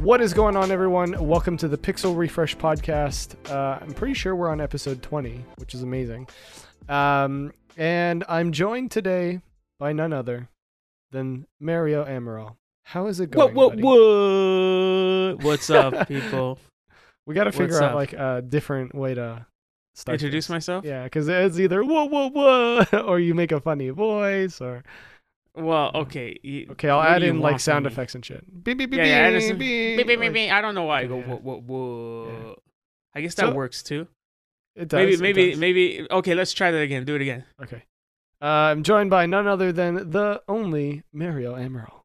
What is going on, everyone? Welcome to the Pixel Refresh podcast. Uh, I'm pretty sure we're on episode 20, which is amazing. Um, and I'm joined today by none other than Mario Amaral. How is it going? What what what? What's up, people? We got to figure What's out up? like a different way to start. Introduce this. myself. Yeah, because it's either whoa whoa whoa, or you make a funny voice, or Well, okay. y- okay, I'll add in like sound me? effects and shit. Beep beep beep Yeah, yeah. add beep, some- beep, beep, beep, beep, like- beep. I don't know why I go Yeah. whoa whoa whoa. Yeah. I guess So- that works too. It does. maybe it maybe does. maybe. Okay, let's try that again. Do it again. Okay. Uh, I'm joined by none other than the only Mario Amaral.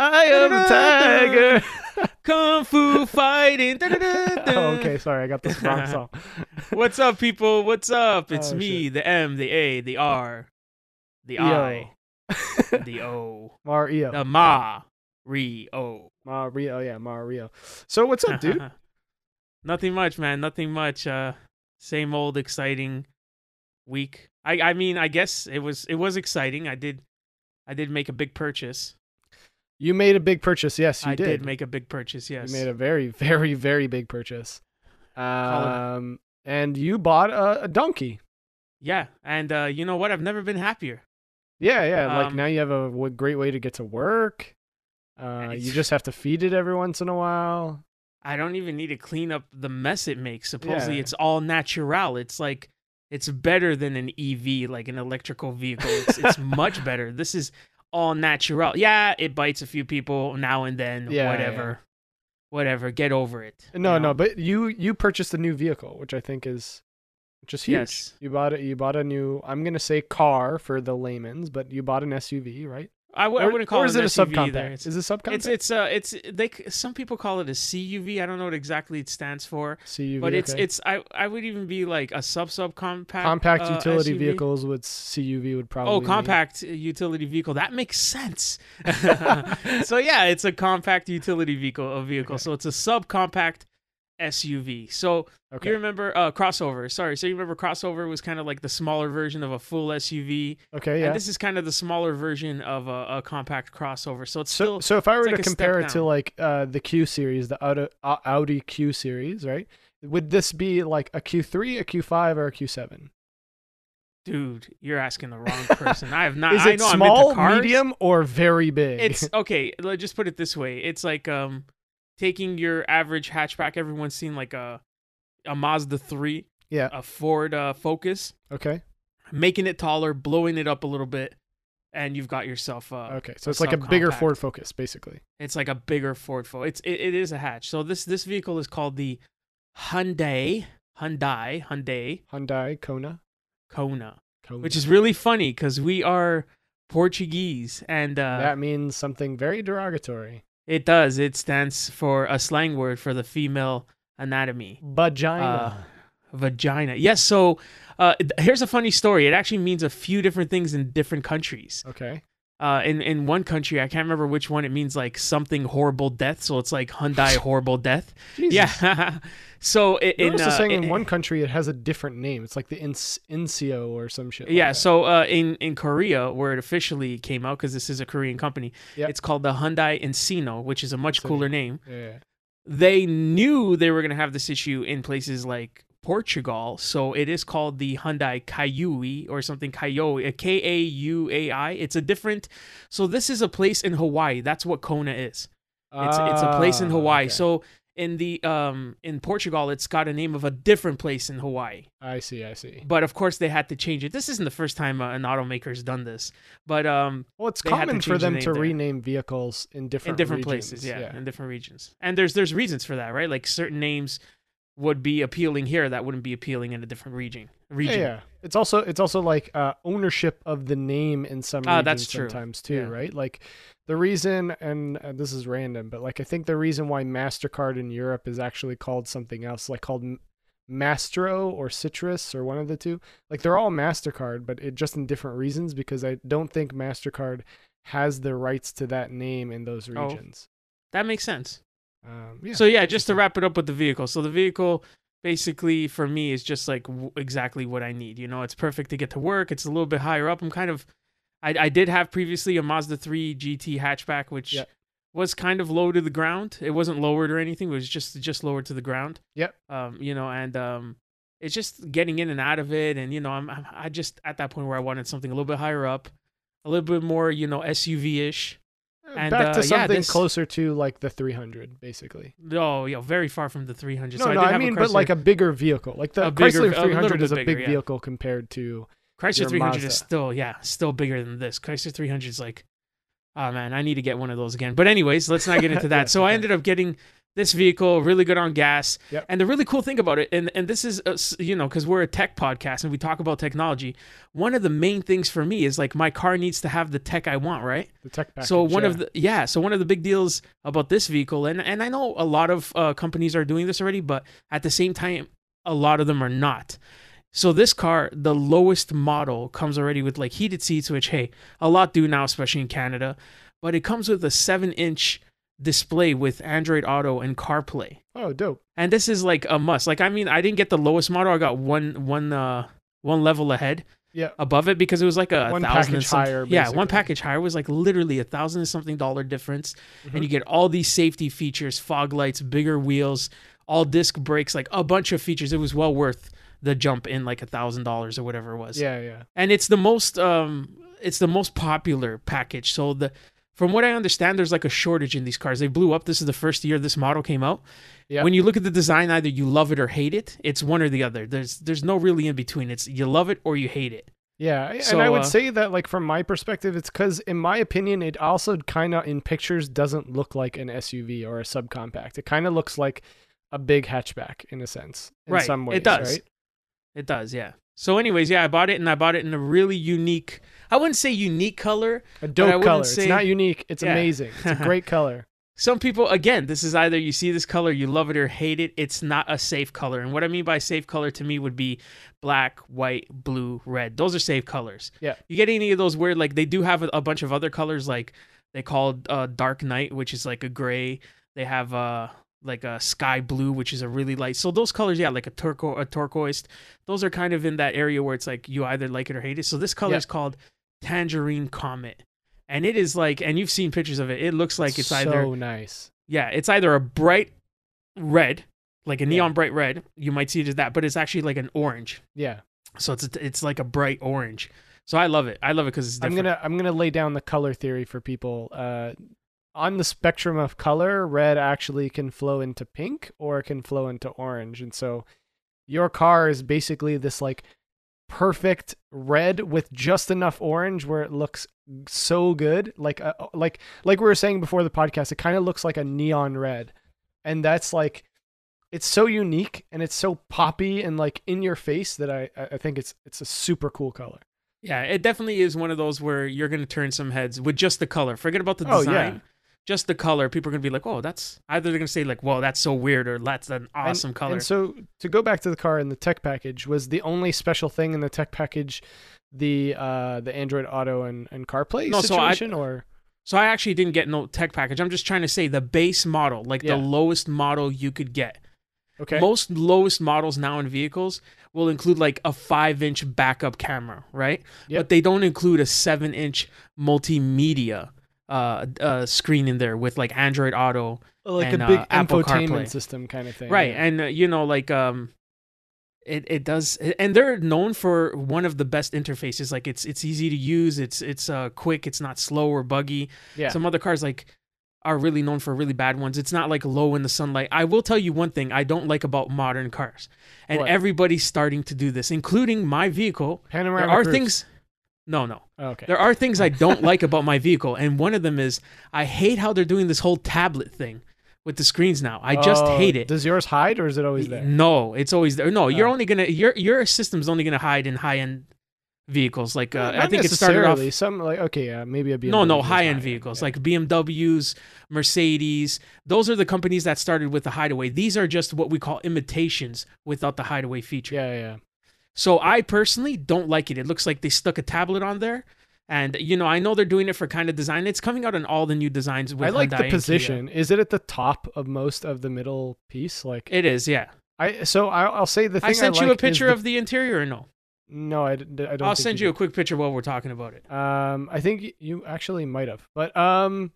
I am the tiger. Kung Fu fighting. Oh, okay, sorry, I got this wrong song. What's up, people? What's up? It's Oh, me, shit. the M, the A, the R, the I, the O, Mario. the Ma, Re, O. Mario, yeah, Mario. So what's up, dude? Nothing much, man. Nothing much. Uh, same old exciting week. I I mean, I guess it was it was exciting. I did I did make a big purchase. You made a big purchase. Yes, you I did. did. make a big purchase. Yes. You made a very, very, very big purchase. Um, and you bought a, a donkey. yeah, and uh, you know what? I've never been happier. Yeah, yeah. like Um, now you have a w- great way to get to work. Uh, you just have to feed it every once in a while. I don't even need to clean up the mess it makes. Supposedly, Yeah. it's all natural. It's like it's better than an EV, like an electrical vehicle. It's, it's much better. This is all natural. Yeah, it bites a few people now and then. Yeah, whatever, whatever. Get over it. No, you know? no, but you you purchased a new vehicle, which I think is just huge. Yes. You bought it. You bought a new. I'm gonna say car for the layman's, but you bought an SUV, right? I, w- I Or- wouldn't call or it is it a SUV subcompact? It's, is it a subcompact? it's it's uh it's they some people call it a CUV. I don't know what exactly it stands for, CUV, but it's okay. it's I I would even be like a sub sub compact compact uh, utility SUV. vehicles with CUV would probably. Oh, mean- compact utility vehicle. That makes sense. so yeah, it's a compact utility vehicle. A vehicle. Okay. So it's a subcompact SUV. So Okay. you remember uh, crossover? Sorry. So you remember crossover was kind of like the smaller version of a full SUV, okay. Yeah. and this is kind of the smaller version of a, a compact crossover. So it's so, still so if I were to like compare it to like uh, the Q series, the Audi, uh, Audi Q series, right? Would this be like a Q3, a Q5, or a Q7? dude. You're asking the wrong person. I have not. Is I it know I'm small, cars. medium, or very big? It's okay. Let's just put it this way. It's like um taking your average hatchback. Everyone's seen like a a Mazda three, yeah. a Ford uh, Focus, Okay. making it taller, blowing it up a little bit, and you've got yourself. Uh, Okay. So it's like a bigger. Ford Focus, basically. It's like a bigger Ford Focus. It's it, it is a hatch. So this this vehicle is called the Hyundai Hyundai Hyundai Hyundai Kona. Kona, Kona. which is really funny because we are Portuguese and uh, that means something very derogatory. It does. It stands for a slang word for the female anatomy. Vagina. Uh, vagina. Yes. So uh, here's a funny story. It actually means a few different things in different countries. okay. Uh, in in one country, I can't remember which one. It means like something horrible death. So it's like Hyundai horrible death. Yeah. so it, in Notice the uh, saying in in- one country it has a different name. It's like the Inc- Incio or some shit. like yeah, that. so uh, in in Korea, where it officially came out, because this is a Korean company, Yep. it's called the Hyundai Encino, which is a much cooler name. yeah. they knew they were going to have this issue in places like Portugal, so it is called the Hyundai Kaiui or something Kaioi, K A U A I. It's a different. So this is a place in Hawaii. That's what Kona is. It's it's a place in Ah, Hawaii. okay. So in the um in Portugal, it's got a name of a different place in Hawaii. I see. I see. But of course, they had to change it. This isn't the first time uh, an automaker's done this. But um, Well, it's They had to common for change the them to there. rename vehicles in different in different regions. places yeah, in different regions and there's there's reasons for that right like certain names would be appealing here that wouldn't be appealing in a different region region yeah. It's also it's also like uh, ownership of the name in some Ah, regions that's true. sometimes too, Yeah. right? Like the reason, and uh, this is random, but like I think the reason why Mastercard in Europe is actually called something else, like called Maestro or Citrus or one of the two. Like they're all Mastercard, but it just in different reasons because I don't think Mastercard has the rights to that name in those regions. Oh. regions. that makes sense Um, yeah. so yeah just to wrap it up with the vehicle so the vehicle basically for me is just like w- exactly what i need you know it's perfect to get to work it's a little bit higher up i'm kind of I, I did have previously a Mazda 3 GT hatchback, which Yeah. was kind of low to the ground. It wasn't lowered or anything. It was just just lowered to the ground. Yep. Um, you know, and um, it's just getting in and out of it, and you know, I'm, I'm I just at that point where I wanted something a little bit higher up, a little bit more, you know, SUV ish. And, Back uh, to yeah, something this- closer to like the 300, basically. Oh, yeah, very far from the 300. No, so I no, I have mean, but like a bigger vehicle. Like the A bigger- Chrysler a 300 is a bit big yeah. vehicle compared to. Chrysler your 300 is still, yeah, still bigger than this. Chrysler 300 is like, oh man, I need to get one of those again. But anyways, let's not get into that. Yeah, so I ended up getting this vehicle, really good on gas. Yep. And the really cool thing about it, and and this is, uh, you know, because we're a tech podcast and we talk about technology. One of the main things for me is like my car needs to have the tech I want, right? The tech package. so one yeah. of the yeah, so one of the big deals about this vehicle, and and I know a lot of uh, companies are doing this already, but at the same time, a lot of them are not. So this car, the lowest model, comes already with like heated seats, which hey, a lot do now, especially in Canada. But it comes with a seven-inch display with Android Auto and CarPlay, Oh, dope. and this is like a must. Like I mean, I didn't get the lowest model; I got one one uh one level ahead Yeah. above it because it was like a One thousand package some- higher, Yeah, one package higher was like literally a thousand and something dollar difference, Mhm. and you get all these safety features, fog lights, bigger wheels, all disc brakes, like a bunch of features. It was well worth the jump in like a thousand dollars or whatever it was. Yeah, yeah. and it's the most um, it's the most popular package. So the from what I understand, there's like a shortage in these cars. They blew up. This is the first year this model came out. Yeah. When you look at the design, either you love it or hate it. It's one or the other. There's there's no really in between. It's you love it or you hate it. Yeah, So, and I would uh, say that, like from my perspective, it's because, in my opinion, it also kind of in pictures doesn't look like an SUV or a subcompact. It kind of looks like a big hatchback in a sense, in Right, some ways, it does. Right? It does, yeah. So, anyways, yeah, I bought it and I bought it in a really unique. I wouldn't say unique color. A dope color. say- It's not unique. It's Yeah. amazing. It's a great color. Some people, again, this is either you see this color, you love it or hate it. It's not a safe color. And what I mean by safe color to me would be black, white, blue, red. Those are safe colors. Yeah. You get any of those weird, like they do have a, a bunch of other colors, like they call uh, dark night, which is like a gray. They have uh like a sky blue, which is a really light. So those colors, yeah, like a turquo a turquoise. Those are kind of in that area where it's like you either like it or hate it. So this color Yeah. is called Tangerine Comet. And it is like, and you've seen pictures of it. It looks like it's so either so nice. yeah, it's either a bright red, like a Yeah. neon bright red. You might see it as that, but it's actually like an orange. Yeah, So it's it's like a bright orange. So I love it. I love it because it's I'm gonna I'm gonna lay down the color theory for people. Uh, on the spectrum of color, red actually can flow into pink or it can flow into orange, and so your car is basically this like perfect red with just enough orange where it looks so good like uh, like like we were saying before the podcast it kind of looks like a neon red and that's like it's so unique and it's so poppy and like in your face that i i think it's it's a super cool color Yeah, it definitely is one of those where you're gonna turn some heads with just the color. Forget about the Oh, design. yeah. Just the color. People are gonna be like, "Oh, that's." Either they're gonna say like, "Whoa, that's so weird," or "That's an And- awesome color." And so to go back to the car and the tech package was the only special thing in the tech package the uh the Android Auto and, and CarPlay No, so I- situation or So I actually didn't get no tech package. I'm just trying to say the base model, like Yeah. the lowest model you could get. okay Most lowest models now in vehicles will include like a five inch backup camera, right? Yep. But they don't include a seven inch multimedia uh, uh, screen in there with like Android Auto, like and, a big uh, infotainment CarPlay. system kind of thing right? yeah. And uh, you know, like um, it it does, and they're known for one of the best interfaces. Like it's it's easy to use, it's it's uh quick, it's not slow or buggy. yeah Some other cars like are really known for really bad ones. It's not like low in the sunlight. I will tell you one thing I don't like about modern cars. And What? everybody's starting to do this, including my vehicle. panoramic there are roofs. things No, no. Okay There are things I don't like about my vehicle, and one of them is I hate how they're doing this whole tablet thing with the screens now. I just Oh, hate it. does yours hide or is it always there No, it's always there. No, you're Oh. only gonna your your system's only gonna hide in high end vehicles. Like uh, Not I think it started off some like okay yeah maybe a BMW no, no, high end high-end, vehicles yeah. like BMWs, Mercedes. Those are the companies that started with the hideaway. These are just what we call imitations without the hideaway feature. yeah yeah So I personally don't like it. It looks like they stuck a tablet on there. And you know, I know they're doing it for kind of design. It's coming out in all the new designs. With I like Hyundai the position. Is it at the top of most of the middle piece? Like It is, yeah. I so I, I'll say the thing I sent you a picture the- of the interior or no? No, I don't. I'll send you a quick picture while we're talking about it. Um, I think you actually might have, but um,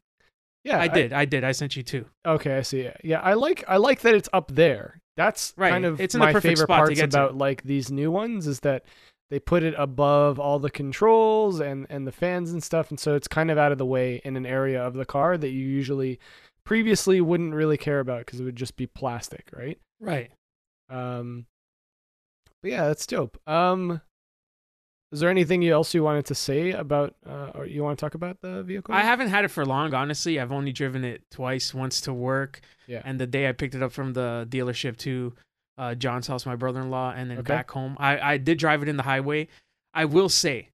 yeah, I did. I did. I sent you two. Okay, I see. Yeah, I like I like that it's up there. That's Right, kind of it's in my favorite parts get to. about like these new ones is that they put it above all the controls and and the fans and stuff, and so it's kind of out of the way in an area of the car that you usually previously wouldn't really care about because it would just be plastic, right? Right. Um, but yeah, that's dope. Um, is there anything else you wanted to say about, uh, or you want to talk about the vehicle? I haven't had it for long, honestly. I've only driven it twice, once to work, Yeah. and the day I picked it up from the dealership to uh, John's house, my brother-in-law, and then Okay. back home. I, I did drive it in the highway. I will say,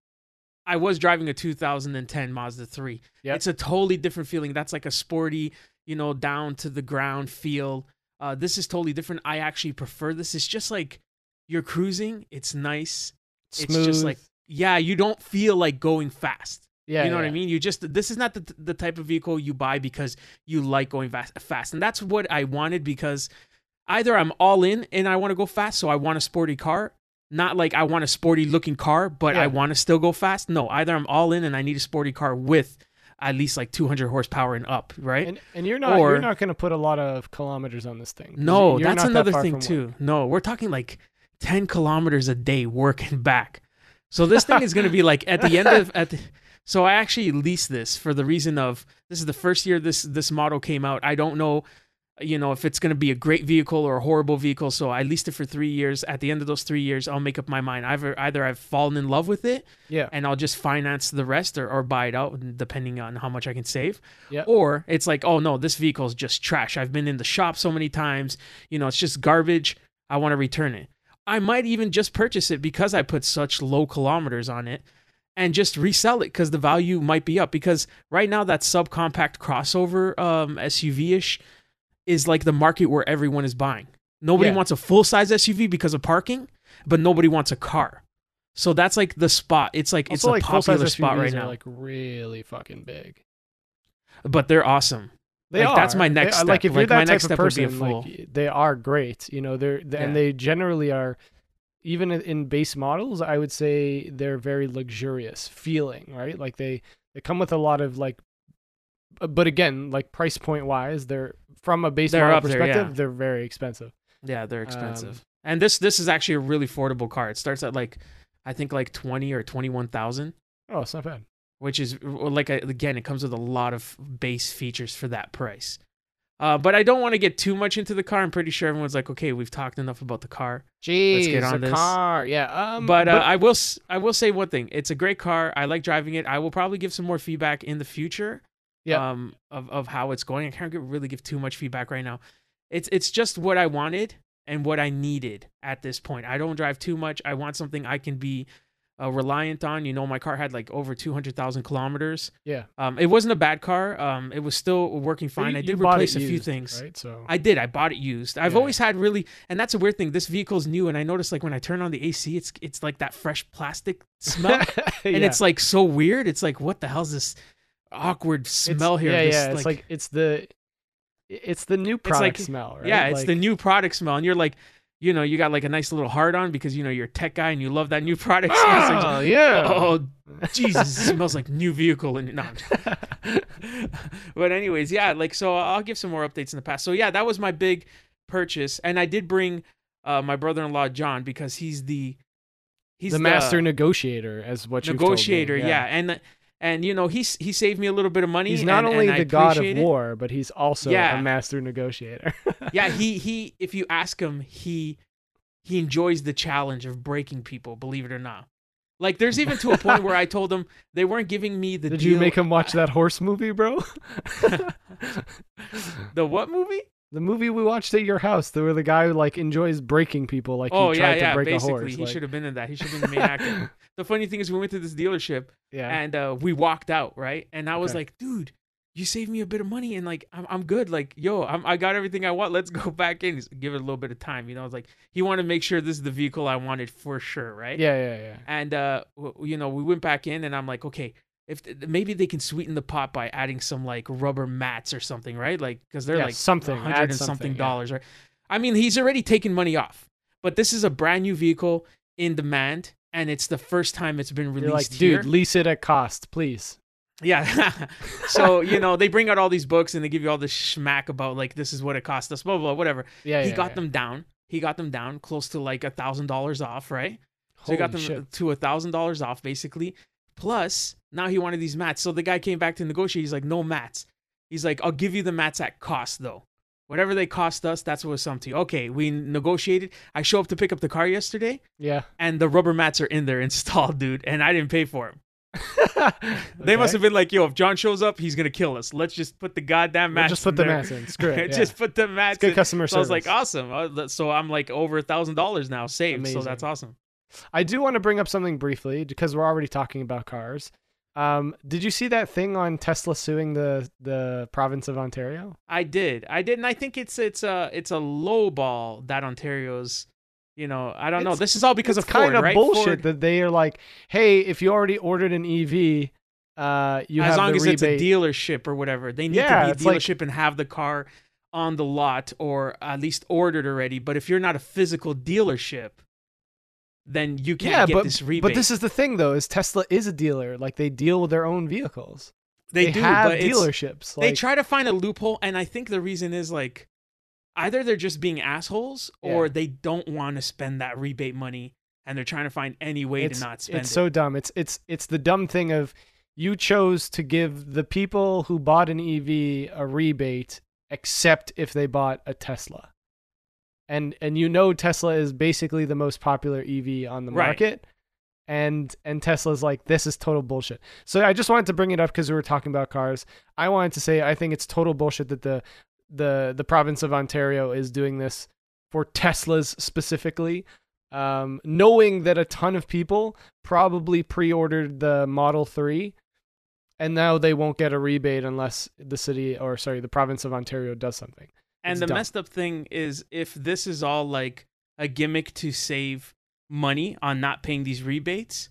I was driving a 2010 Mazda 3. Yep. It's a totally different feeling. That's like a sporty, you know, down to the ground feel. Uh, this is totally different. I actually prefer this. It's just like you're cruising. It's nice. Smooth. It's just like yeah, you don't feel like going fast. yeah, you know what yeah. I mean? You just this is not the the type of vehicle you buy because you like going fast, fast, and that's what I wanted because either I'm all in and I want to go fast, so I want a sporty car. Not like I want a sporty looking car, but Yeah. I want to still go fast. No, either I'm all in and I need a sporty car with at least like 200 horsepower and up, right? And and you're not Or- you're not going to put a lot of kilometers on this thing. no, that's not that another thing too. work. No, we're talking like 10 kilometers a day working back. So this thing is going to be like at the end of at the, so I actually leased this for the reason of this is the first year this this model came out. I don't know you know if it's going to be a great vehicle or a horrible vehicle so i leased it for three years. At the end of those three years i'll make up my mind. Either either i've fallen in love with it Yeah. and i'll just finance the rest or, or buy it out depending on how much i can save. Yeah. or it's like oh no this vehicle is just trash. I've been in the shop so many times. You know it's just garbage. I want to return it i might even just purchase it because i put such low kilometers on it and just resell it because the value might be up. Because right now that subcompact crossover um, suv-ish is like the market where everyone is buying. Nobody Yeah. wants a full-size suv because of parking but nobody wants a car. So that's like the spot. It's like it's a like popular spot right are, now. like really fucking big. but they're awesome They Like, that's are. my They- next Like step. if you're Like, my that next type of step be a person, like they are great. You know, they're th- Yeah. and they generally are. Even in- base models, I would say they're very luxurious feeling, right? Like they they come with a lot of like, uh, but again, like price point wise, they're from a base They're model up there, perspective, yeah. they're very expensive. Yeah, they're Um, expensive. and this this is actually a really affordable car. It starts at like I think like 20 or 21,000, Oh, it's not bad. Which is like again it comes with a lot of base features for that price. Uh, but I don't want to get too much into the car. I'm pretty sure everyone's like, okay, we've talked enough about the car. Jeez, get on this. car. Yeah. Um, but uh, I will I will say one thing. It's a great car. I like driving it. I will probably give some more feedback in the future. Yeah. Um, of of how it's going. I can't really give too much feedback right now. It's it's just what I wanted and what I needed at this point. I don't drive too much. I want something I can be uh, reliant on. You know, my car had like over two hundred thousand kilometers. yeah. Um, it wasn't a bad car. Um, it was still working fine. you- I did replace a few things. right? So I did. I bought it used. I've Yeah. always had really, and that's a weird thing. This vehicle's new, and I noticed like when I turn on the AC, it's it's like that fresh plastic smell, and it's like so weird. It's like what the hell's this awkward It's- smell here? Yeah, This, yeah. It's like, it's the it's the new product like- smell, right? yeah, it's Like, the new product smell, and you're like, you know, you got like a nice little heart on because you know you're a tech guy and you love that new product. smell. It's like, Oh, yeah. oh Jesus, it smells like new vehicle, and no. But anyways, yeah, like so I'll give some more updates in the past. So yeah, that was my big purchase, and I did bring uh, my brother-in-law John because he's the he's the master negotiator, as what you negotiator, yeah. and and you know he's he saved me a little bit of money. He's not and- only and the god of it. war, but he's also Yeah. a master negotiator. yeah, he he. If you ask him, he he enjoys the challenge of breaking people. Believe it or not. Like there's even to a point where I told him they weren't giving me the. Did deal. you make him watch that horse movie, bro? the what movie? the movie we watched at your house, where the guy like enjoys breaking people, like oh he yeah, tried yeah. to break Basically, a horse. he like- should have been in that. He should have been the main actor. The funny thing is, we went to this dealership yeah. and uh, we walked out, right? And I was Okay. like, dude, you saved me a bit of money, and like, I'm, I'm good. Like, yo, I'm, I got everything I want. Let's go back in. He's- Give it a little bit of time, you know. I was like, he wanted to make sure this is the vehicle I wanted for sure, right? yeah, yeah, yeah. And uh, w- you know, we went back in, and I'm like, okay, if maybe they can sweeten the pot by adding some like rubber mats or something, right? Like, because they're Yeah, like something, hundred and something something, yeah. dollars, right? I mean, he's already taken money off, but this is a brand new vehicle in demand. And it's the first time it's been like, released here. dude, lease it at cost, please. Yeah. so, you know, they bring out all these books and they give you all this schmack about like this is what it cost us, blah blah, blah whatever. Yeah, he yeah, got yeah. them down. He got them down close to like a thousand dollars off, right? So he got them Holy shit. to a thousand dollars off basically. Plus, now he wanted these mats. So the guy came back to negotiate. He's like, no mats. He's like, I'll give you the mats at cost though. Whatever they cost us, that's what it's up to you. Okay, we negotiated. I show up to pick up the car yesterday, Yeah. and the rubber mats are in there installed, dude, and I didn't pay for them. They must have been like, "Yo, if John shows up, he's gonna kill us. Let's just put the goddamn We'll just put the mats in. Screw it. just put the mats. It's good in. customer So I was like, awesome. Uh, So I'm like over a thousand dollars now saved. So that's awesome. I do want to bring up something briefly because we're already talking about cars. Um, did you see that thing on Tesla suing the the province of Ontario? I did. I did, and I think it's it's a it's a low ball that Ontario's. You know, I don't know. This is all because it's of Ford, kind of right? bullshit Ford, that they are like, hey, if you already ordered an EV, uh, you as have long as it's a dealership or whatever, they need Yeah, to be a like- dealership and have the car on the lot or at least ordered already. But if you're not a physical dealership, then you can't yeah, get but this rebate. but this is the thing though, is Tesla is a dealer. Like they deal with their own vehicles. they, do, have dealerships. they try to find a loophole and i think the reason is like either they're just being assholes or Yeah. they don't want to spend that rebate money and they're trying to find any way it's, to not spend it. it's it so dumb. It's it's it's the dumb thing of you chose to give the people who bought an EV a rebate, except if they bought a Tesla. And and you know Tesla is basically the most popular EV on the Right. market. And and Tesla's like this is total bullshit. So I just wanted to bring it up because we were talking about cars. I wanted to say I think it's total bullshit that the the the province of Ontario is doing this for Teslas specifically um, knowing that a ton of people probably pre-ordered the Model 3 and now they won't get a rebate unless the city or sorry the province of Ontario does something. And it's the dumb. messed up thing is if this is all like a gimmick to save money on not paying these rebates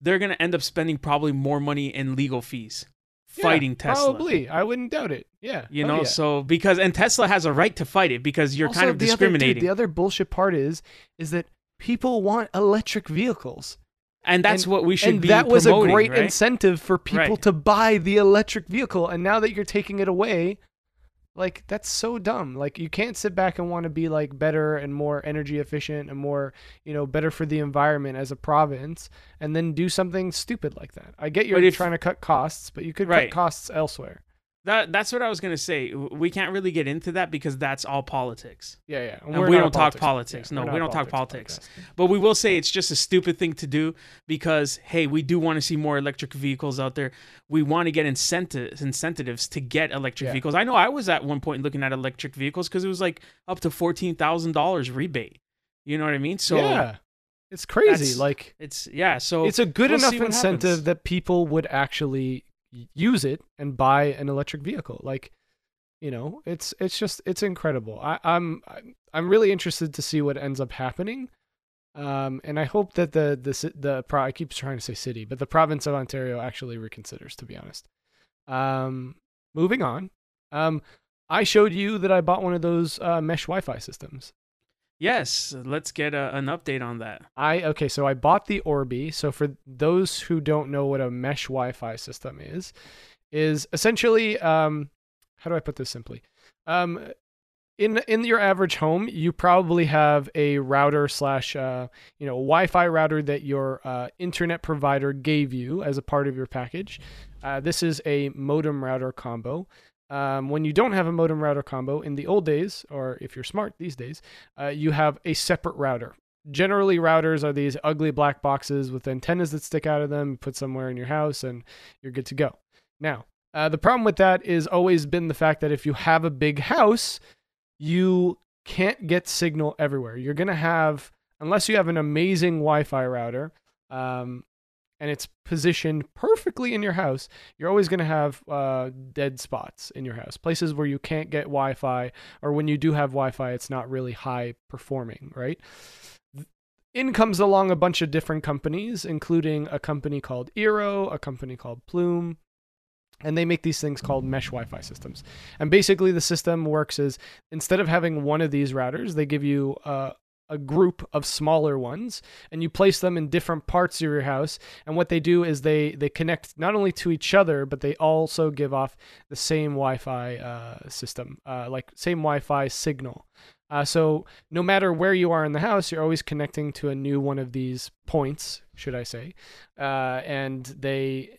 they're going to end up spending probably more money in legal fees fighting Yeah, tesla Probably. I wouldn't doubt it. Yeah. you Oh, know yeah. so because and tesla has a right to fight it because you're Also, kind of the other- dude, discriminating the other bullshit part is is that people want electric vehicles. and that's and- what we should and be that was a great right? incentive for people Right. to buy the electric vehicle and now that you're taking it away like that's so dumb. Like you can't sit back and want to be like better and more energy efficient and more you know better for the environment as a province and then do something stupid like that. I get you're if- trying to cut costs but you could Right. cut costs elsewhere That that's what I was gonna say. We can't really get into that because that's all politics. yeah yeah And we're we don't talk politics. yeah, No, we don't talk politics. podcast. But we will say it's just a stupid thing to do because hey, we do want to see more electric vehicles out there. We want to get incentives incentives to get electric Yeah. vehicles. I know I was at one point looking at electric vehicles because it was like up to fourteen thousand dollars rebate. You know what I mean? So yeah it's crazy that's- like it's yeah. So it's a good we'll enough incentive happens. that people would actually use it and buy an electric vehicle. Like you know it's it's just it's incredible. I, i'm I'm- really interested to see what ends up happening. Um and i hope that the the the pro i keep trying to say city but the province of ontario actually reconsiders to be honest. Um moving on. Um i showed you that i bought one of those uh, mesh wi-fi systems yes, let's get a, an update on that. I okay, so I bought the Orbi. So for those who don't know what a mesh Wi-Fi system is, is essentially um, how do I put this simply? Um, in in your average home, you probably have a router slash uh, you know Wi-Fi router that your uh, internet provider gave you as a part of your package. Uh, this is a modem router combo. Um, when you don't have a modem router combo in the old days, or if you're smart these days, uh, you have a separate router. Generally, routers are these ugly black boxes with antennas that stick out of them. Put somewhere in your house, and you're good to go. Now, uh, the problem with that is always been the fact that if you have a big house, you can't get signal everywhere. You're gonna have, unless you have an amazing Wi-Fi router, um, and it's positioned perfectly in your house, you're always going to have uh, dead spots in your house, places where you can't get Wi-Fi, or when you do have Wi-Fi, it's not really high performing, right? In comes along a bunch of different companies, including a company called Eero, a company called Plume, and they make these things called mesh Wi-Fi systems. And basically, the system works as instead of having one of these routers, they give you uh, a group of smaller ones and you place them in different parts of your house and what they do is they they connect not only to each other but they also give off the same wi-fi uh, system uh, like same wi-fi signal. Uh, so no matter where you are in the house you're always connecting to a new one of these points should i say uh, and they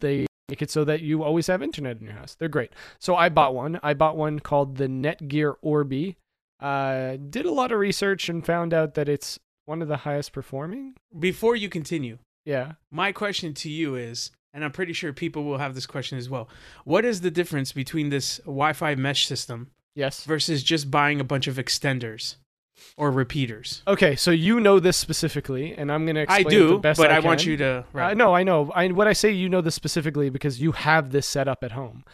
they make it so that you always have internet in your house. They're great. So i bought one. I bought one called the netgear orbi uh, did a lot of research and found out that it's one of the highest performing. Before you continue, Yeah. my question to you is, and I'm pretty sure people will have this question as well. What is the difference between this Wi-Fi mesh system Yes. versus just buying a bunch of extenders or repeaters? Okay, so you know this specifically, and I'm going to I explain it the do, best but I, I, want you to. Right. Uh, no, I know. I, what I say, you know this specifically because you have this set up at home.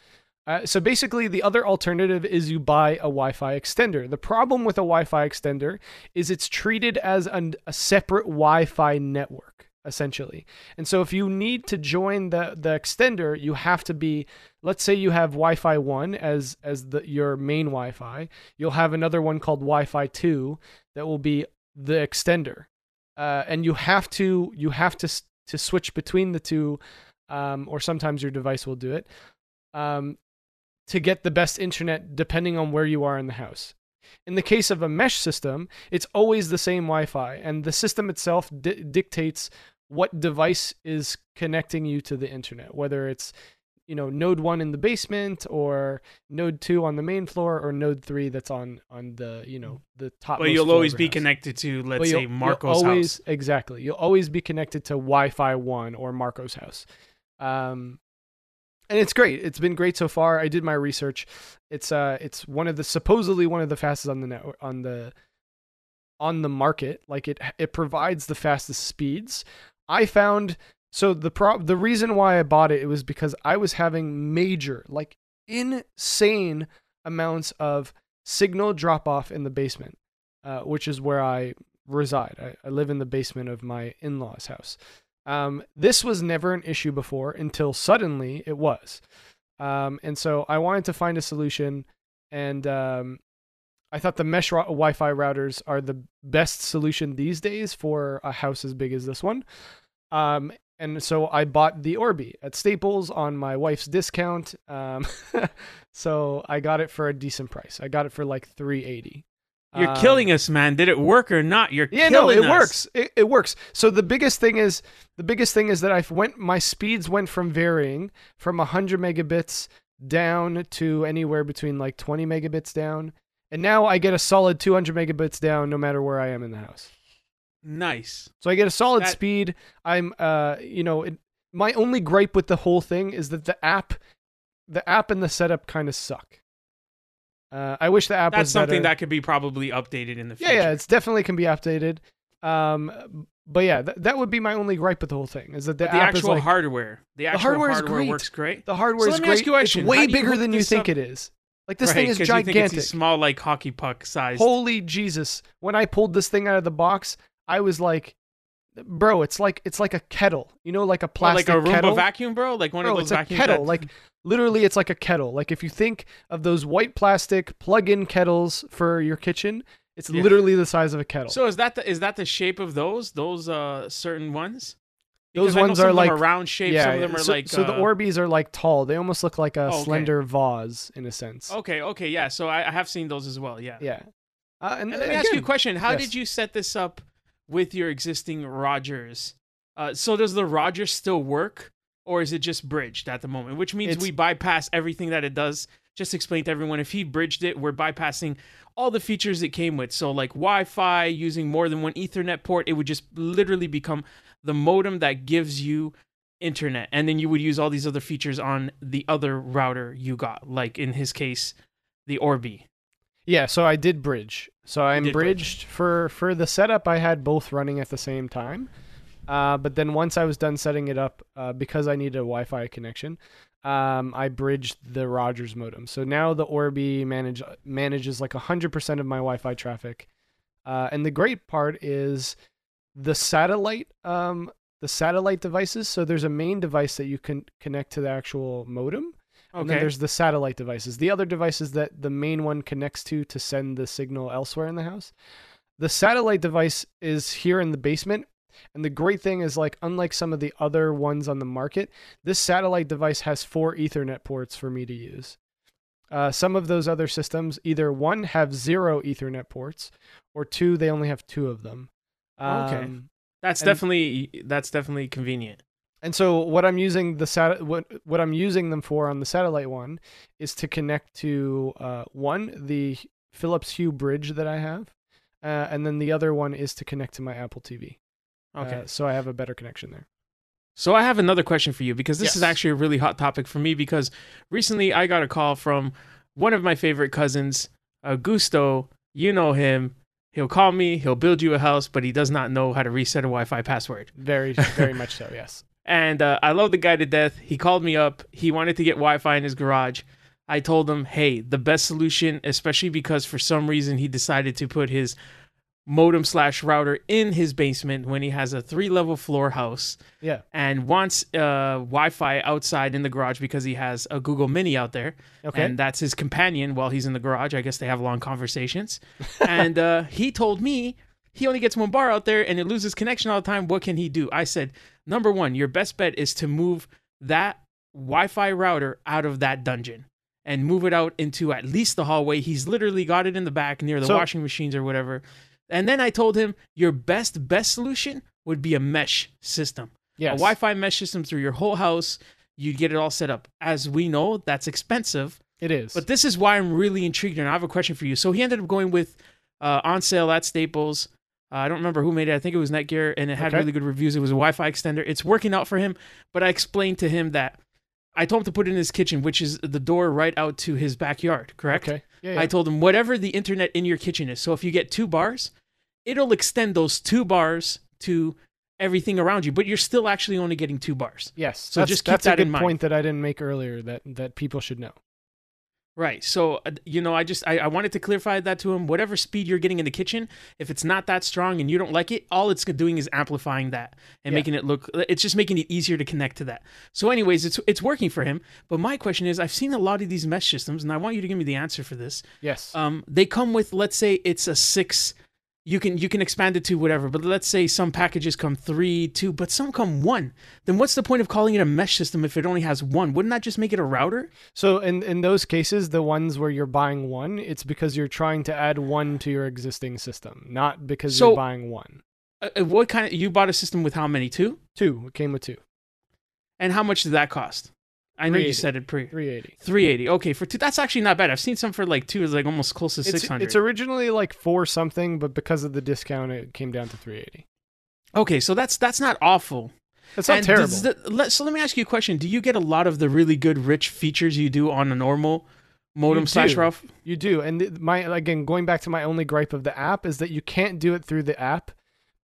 Uh, so basically, the other alternative is you buy a Wi-Fi extender. The problem with a Wi-Fi extender is it's treated as an, a separate Wi-Fi network, essentially. And so if you need to join the the extender, you have to be. Let's say you have Wi-Fi one as as the your main Wi-Fi. You'll have another one called Wi-Fi two that will be the extender, uh, and you have to you have to to switch between the two, um, or sometimes your device will do it. Um, to get the best internet depending on where you are in the house. In the case of a mesh system, it's always the same Wi Fi, and the system itself di- dictates what device is connecting you to the internet, whether it's you know node 1 in the basement or node 2 on the main floor or node 3 that's on on the you know the top but you'll always be connected to, let's say, you'll- you'll Marco's always, house. Exactly. You'll always be connected to Wi-Fi one or Marco's house. Um, and it's great. It's been great so far. I did my research. It's uh, it's one of the supposedly one of the fastest on the network on the on the market. Like it, it provides the fastest speeds. I found so the pro the reason why I bought it, it was because I was having major, like insane amounts of signal drop off in the basement, uh, which is where I reside. I, I live in the basement of my in law's house. Um, this was never an issue before until suddenly it was. Um, and so I wanted to find a solution, and um, I thought the mesh ro- Wi Fi routers are the best solution these days for a house as big as this one. Um, and so I bought the Orbi at Staples on my wife's discount. Um, so I got it for a decent price. I got it for like 380. You're um, killing us, man. Did it work or not? You're yeah, no, it us. works. It, it, works. So the biggest thing is the biggest thing is that I went my speeds went from varying from 100 megabits down to anywhere between like 20 megabits down, and now I get a solid 200 megabits down no matter where I am in the house. Nice. So I get a solid that... speed. I'm uh you know it, my only gripe with the whole thing is that the app, the app and the setup kind of suck. Uh, I wish the app That's something that could be probably updated in the future. yeah, yeah, it's definitely can be updated. Um, but yeah, th- that would be my only gripe with the whole thing is that the, the actual like hardware, the actual hardware is hardware great. works great. the hardware So is let me great. ask you a question. It's way How do you bigger than you think up? it is. Like this right, thing is 'cause you think gigantic. small, like hockey puck size. Holy Jesus! When I pulled this thing out of the box, I was like, "Bro, it's like it's like a kettle. You know, like a plastic like a Roomba kettle. vacuum, bro. Like one Bro, of those it's a vacuums. kettle. that- Like literally, it's like a kettle. Like if you think of those white plastic plug-in kettles for your kitchen, it's Yeah. literally the size of a kettle. So is that the is that the shape of those those uh certain ones? Those Because know ones some are like- round shape. yeah, some of them are so, like so the uh, Orbis are like tall. They almost look like a Oh, okay. slender vase in a sense. Okay, okay, yeah. So I, I have seen those as well. Yeah. Yeah. Uh, and, And let me ask you a question. How yes. did you set this up with your existing Rogers? Uh, so does the Rogers still work, or is it just bridged at the moment? Which means It's- we bypass everything that it does. Just explain to everyone if he bridged it, we're bypassing all the features it came with. So like Wi-Fi, using more than one Ethernet port, it would just literally become the modem that gives you internet, and then you would use all these other features on the other router you got. Like in his case, the Orbi. Yeah, so I did bridge. So I'm did bridge. bridged for for the setup. I had both running at the same time. Uh, but then once I was done setting it up, uh, because I needed a Wi-Fi connection, um, I bridged the Rogers modem. So now the Orbi manage manages like hundred percent of my Wi-Fi traffic. Uh, and the great part is the satellite um, the satellite devices. So there's a main device that you can connect to the actual modem. And then there's the satellite devices. The other devices that the main one connects to to send the signal elsewhere in the house. the satellite device is here in the basement. And the great thing is, like, unlike some of the other ones on the market, this satellite device has four Ethernet ports for me to use. Uh, some of those other systems, either one, have zero Ethernet ports, or two, they only have two of them. Okay. Um, That's And- definitely that's definitely convenient. And so what I'm using the sat what what I'm using them for on the satellite one is to connect to uh, one the Philips Hue bridge that I have, uh, and then the other one is to connect to my Apple TV. Okay. Uh, so I have a better connection there. So I have another question for you because this is actually a really hot topic for me because recently I got a call from one of my favorite cousins, Augusto. You know him. He'll call me, he'll build you a house, but he does not know how to reset a Wi-Fi password. Very very much so. Yes. And uh, I love the guy to death. He called me up. He wanted to get Wi-Fi in his garage. I told him, "Hey, the best solution, especially because for some reason he decided to put his modem slash router in his basement when he has a three-level floor house Yeah. and wants uh, Wi-Fi outside in the garage because he has a Google Mini out there, Okay. and that's his companion while he's in the garage. I guess they have long conversations. and uh, he told me he only gets one bar out there and it loses connection all the time. What can he do? I said, number one, your best bet is to move that Wi-Fi router out of that dungeon. And move it out into at least the hallway. He's literally got it in the back near the So- washing machines or whatever. And then I told him your best best solution would be a mesh system yes. a Wi-Fi mesh system through your whole house. You'd get it all set up. As we know, that's expensive. It is. But this is why I'm really intrigued, and I have a question for you. So he ended up going with uh, on sale at Staples. Uh, I don't remember who made it. I think it was Netgear, and it had Okay. really good reviews. It was a Wi-Fi extender. It's working out for him. But I explained to him that I told him to put it in his kitchen, which is the door right out to his backyard. Correct. okay. Yeah. yeah. I told him whatever the internet in your kitchen is. So if you get two bars, it'll extend those two bars to everything around you, but you're still actually only getting two bars. yes. so just keep that's that a in good mind. point that I didn't make earlier that that people should know. Right. So uh, you know, I just I, I wanted to clarify that to him. Whatever speed you're getting in the kitchen, if it's not that strong and you don't like it, all it's doing is amplifying that and Yeah. making it look. It's just making it easier to connect to that. So, anyways, it's it's working for him. But my question is, I've seen a lot of these mesh systems, and I want you to give me the answer for this. Yes. um, they come with let's say it's a six you can you can expand it to whatever but let's say some packages come three two but some come one then what's the point of calling it a mesh system if it only has one wouldn't that just make it a router So in in those cases, the ones where you're buying one, it's because you're trying to add one to your existing system, not because So- you're buying one. uh, uh, what kind of you bought a system with how many two Two. It came with two. and how much did that cost i know you said it pre 380. 380 okay for two that's actually not bad i've seen some for like two is like almost close to It's, 600 it's originally like four something, but because of the discount, it came down to 380. okay so that's that's not awful That's not And terrible. does the- let- so let me ask you a question. Do you get a lot of the really good rich features you do on a normal modem You slash do. rough? You do. And th- my again going back to my only gripe of the app is that you can't do it through the app,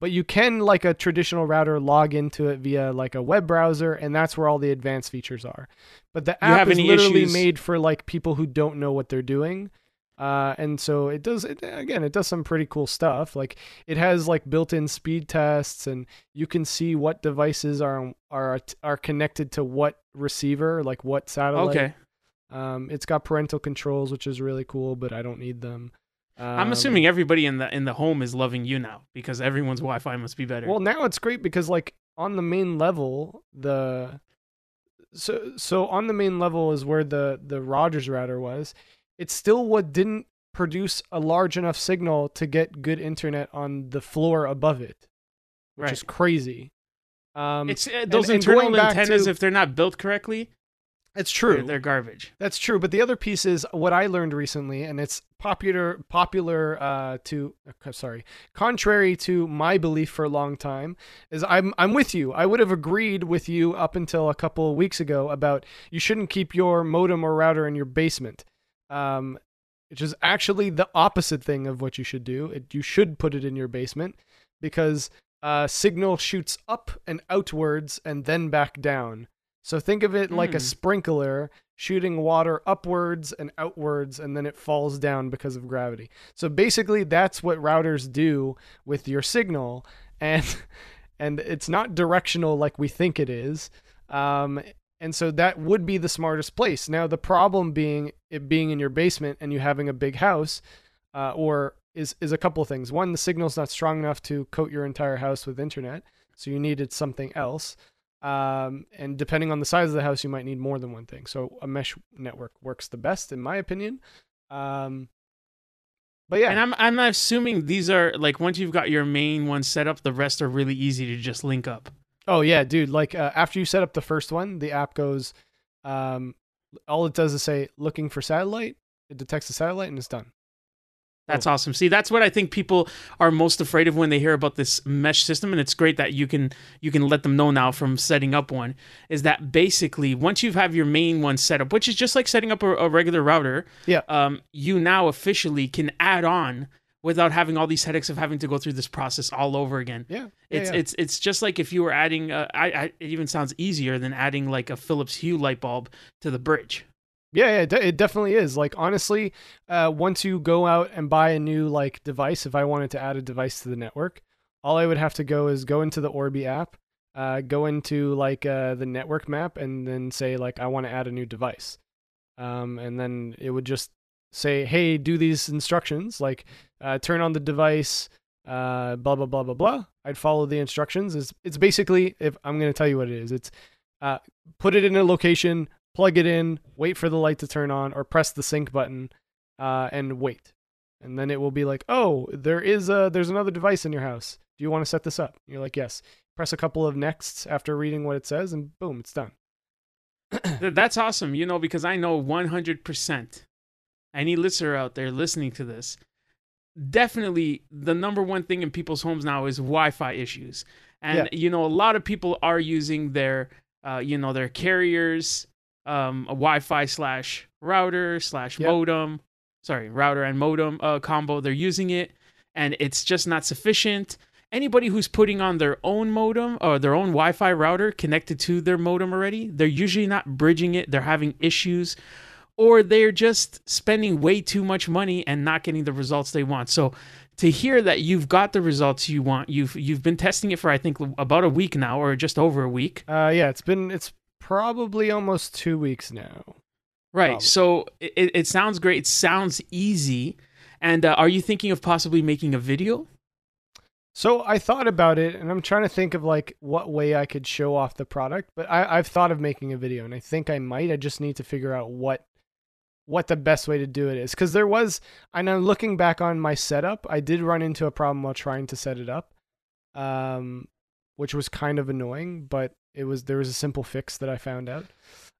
but you can like a traditional router log into it via like a web browser and that's where all the advanced features are. But the app is literally issues- made for like people who don't know what they're doing. Uh, and so it does it, again it does some pretty cool stuff like it has like built-in speed tests and you can see what devices are are are connected to what receiver like what satellite Okay. um, it's got parental controls, which is really cool, but I don't need them. Um, I'm assuming everybody in the in the home is loving you now because everyone's Wi-Fi must be better. Well, now it's great because like on the main level, the so so on the main level is where the the Rogers router was. It's still what didn't produce a large enough signal to get good internet on the floor above it, which Right. is crazy. Um, it's uh, those and internal back antennas to- if they're not built correctly, it's they're, true. they're garbage. That's true, but the other piece is what I learned recently, and it's popular popular uh, to uh, sorry, contrary to my belief for a long time, is I'm I'm with you. I would have agreed with you up until a couple of weeks ago about you shouldn't keep your modem or router in your basement, um, which is actually the opposite thing of what you should do. It, you should put it in your basement because uh, signal shoots up and outwards and then back down. So think of it like a Hmm. sprinkler shooting water upwards and outwards, and then it falls down because of gravity. So basically, that's what routers do with your signal, and and it's not directional like we think it is. Um, and so that would be the smartest place. Now the problem being it being in your basement and you having a big house, uh, or is is a couple of things. One, the signal's not strong enough to coat your entire house with internet, so you needed something else. Um, and depending on the size of the house, you might need more than one thing. So a mesh network works the best, in my opinion. Um, but yeah, And I'm I'm assuming these are like once you've got your main one set up, the rest are really easy to just link up. Oh yeah, dude. Like uh, after you set up the first one, the app goes. Um, all it does is say looking for satellite. It detects the satellite and it's done. That's Oh. awesome. See, that's what I think people are most afraid of when they hear about this mesh system, and it's great that you can you can let them know now from setting up one. Is that basically once you have your main one set up, which is just like setting up a, a regular router, Yeah. um, you now officially can add on without having all these headaches of having to go through this process all over again. Yeah. yeah, It's yeah. it's it's just like if you were adding. Uh, I, I it even sounds easier than adding like a Philips Hue light bulb to the bridge. Yeah, yeah, it de- it definitely is. Like honestly, uh, once you go out and buy a new like device, if I wanted to add a device to the network, all I would have to go is go into the Orbi app, uh, go into like uh, the network map, and then say like I want to add a new device, um, and then it would just say, hey, do these instructions, like uh, turn on the device, uh, blah blah blah blah blah. I'd follow the instructions. It's it's basically if I'm gonna tell you what it is. It's uh, put it in a location, plug it in, wait for the light to turn on, or press the sync button, uh, and wait. And then it will be like, oh, there is a there's another device in your house. Do you want to set this up? You're like, yes. Press a couple of nexts after reading what it says, and boom, it's done. That's awesome, you know, because I know 100% any listener out there listening to this, definitely the number one thing in people's homes now is Wi-Fi issues. And you know, a lot of people are using their uh, you know, their carriers um a Wi-Fi slash router slash Yep. modem. Sorry, router and modem uh, combo. They're using it and it's just not sufficient. Anybody who's putting on their own modem or their own Wi-Fi router connected to their modem already, they're usually not bridging it. They're having issues, or they're just spending way too much money and not getting the results they want. So, to hear that you've got the results you want, you've you've been testing it for I think about a week now, or just over a week. Uh, yeah, it's been it's probably almost two weeks now. Right. Probably. So it, it sounds great. It sounds easy. And uh, are you thinking of possibly making a video? So I thought about it, and I'm trying to think of like what way I could show off the product. But I, I've thought of making a video, and I think I might. I just need to figure out what what the best way to do it is, because there was. And I'm looking back on my setup. I did run into a problem while trying to set it up, um, which was kind of annoying. But it was there was a simple fix that I found out.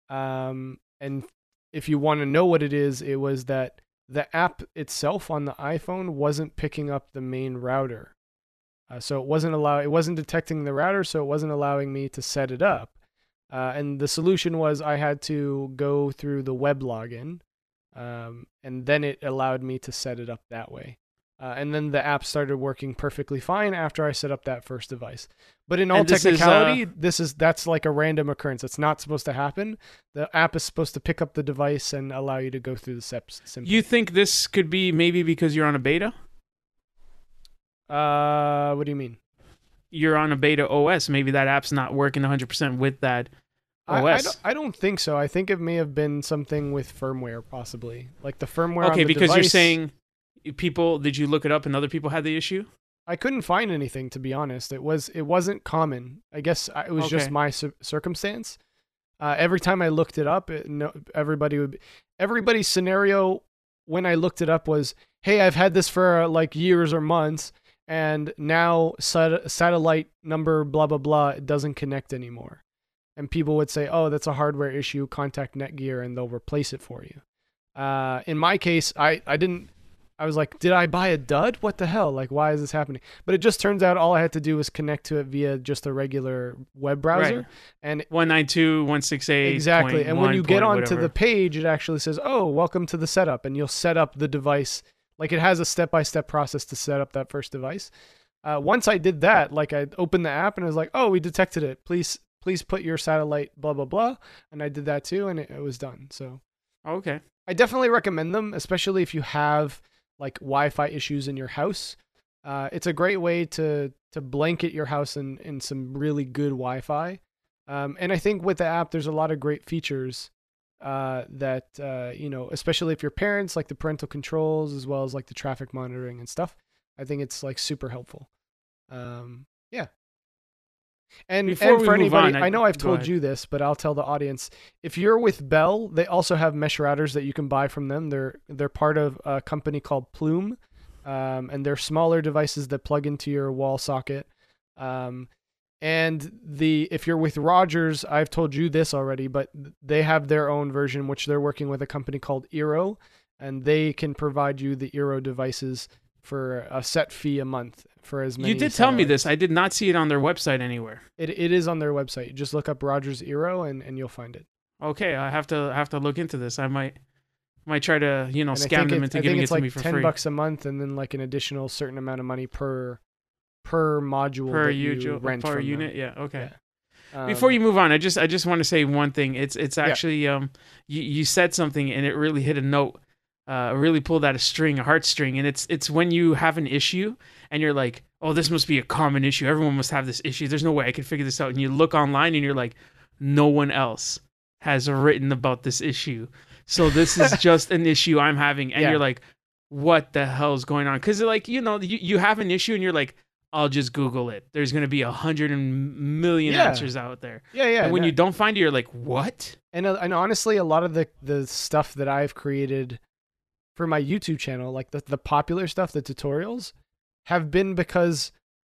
Um, and if you want to know what it is, it was that the app itself on the iPhone wasn't picking up the main router. Uh, so it wasn't allow it wasn't detecting the router, so it wasn't allowing me to set it up. Uh, and the solution was I had to go through the web login, um, and then it allowed me to set it up that way. Uh, and then the app started working perfectly fine after I set up that first device. But in all And this is, uh, technicality, this is that's like a random occurrence. It's not supposed to happen. The app is supposed to pick up the device and allow you to go through the steps. Simply. You think this could be maybe because you're on a beta? uh, what do you mean? You're on a beta OS. Maybe that app's not working 100% with that I, I, OS. don't, I don't think so. I think it may have been something with firmware, possibly like the firmware. on okay, the because you're saying people. Did you look it up and other people had the issue? I couldn't find anything to be honest. It was it wasn't common. I guess it was just my cir- circumstance. Uh, every time I looked it up, it, no, everybody would everybody's scenario when I looked it up was, "Hey, I've had this for uh, like years or months, and now sat- satellite number blah blah blah it doesn't connect anymore." And people would say, "Oh, that's a hardware issue. Contact Netgear, and they'll replace it for you." Uh, in my case, I I didn't. I was like, did I buy a dud? What the hell? Like, why is this happening? But it just turns out all I had to do was connect to it via just a regular web browser. Right. And 192.168. exactly. And when you get onto the page, it actually says, oh, welcome to the setup. And you'll set up the device. Like, it has a step by step process to set up that first device. Uh, once I did that, like, I opened the app and I was like, oh, we detected it. Please, please put your satellite, blah, blah, blah. And I did that too, and it, it was done. So. okay. I definitely recommend them, especially if you have like Wi-Fi issues in your house. Uh, it's a great way to to blanket your house in in some really good Wi-Fi. Um, and I think with the app, there's a lot of great features uh, that uh, you know, especially if your parents like the parental controls as well as like the traffic monitoring and stuff. I think it's like super helpful. Um, yeah. And, Before and for anybody, on, I, I- know I've told ahead. you this, but I'll tell the audience. If you're with Bell, they also have mesh routers that you can buy from them. They're they're part of a company called Plume, um, and they're smaller devices that plug into your wall socket. Um, and the if you're with Rogers, I've told you this already, but they have their own version, which they're working with a company called Eero, and they can provide you the Eero devices for a set fee a month for as many. You did tell me this. I did not see it on their website anywhere. It it is on their website. Just look up Rogers Eero and, and you'll find it. Okay, I have to have to look into this. I might might try to you know And scam them it- into I giving it to like me for ten free bucks a month, and then like an additional certain amount of money per per module per usual rent per from them. unit. Yeah. Okay. Um, Before you move on, I just I just want to say one thing. It's it's Yeah. actually um you, you said something and it really hit a note. Uh, really pulled out a string, a heartstring, and it's it's when you have an issue and you're like, oh, this must be a common issue. Everyone must have this issue. There's no way I can figure this out. And you look online and you're like, no one else has written about this issue. So this is just an issue I'm having, and Yeah. you're like, what the hell's going on? Because like you know you, you have an issue and you're like, I'll just Google it. There's gonna be a hundred and million Yeah. answers out there. yeah, yeah. and when no- you don't find it, you're like, what? and uh, and honestly, a lot of the the stuff that I've created for my YouTube channel, like the the popular stuff, the tutorials, have been because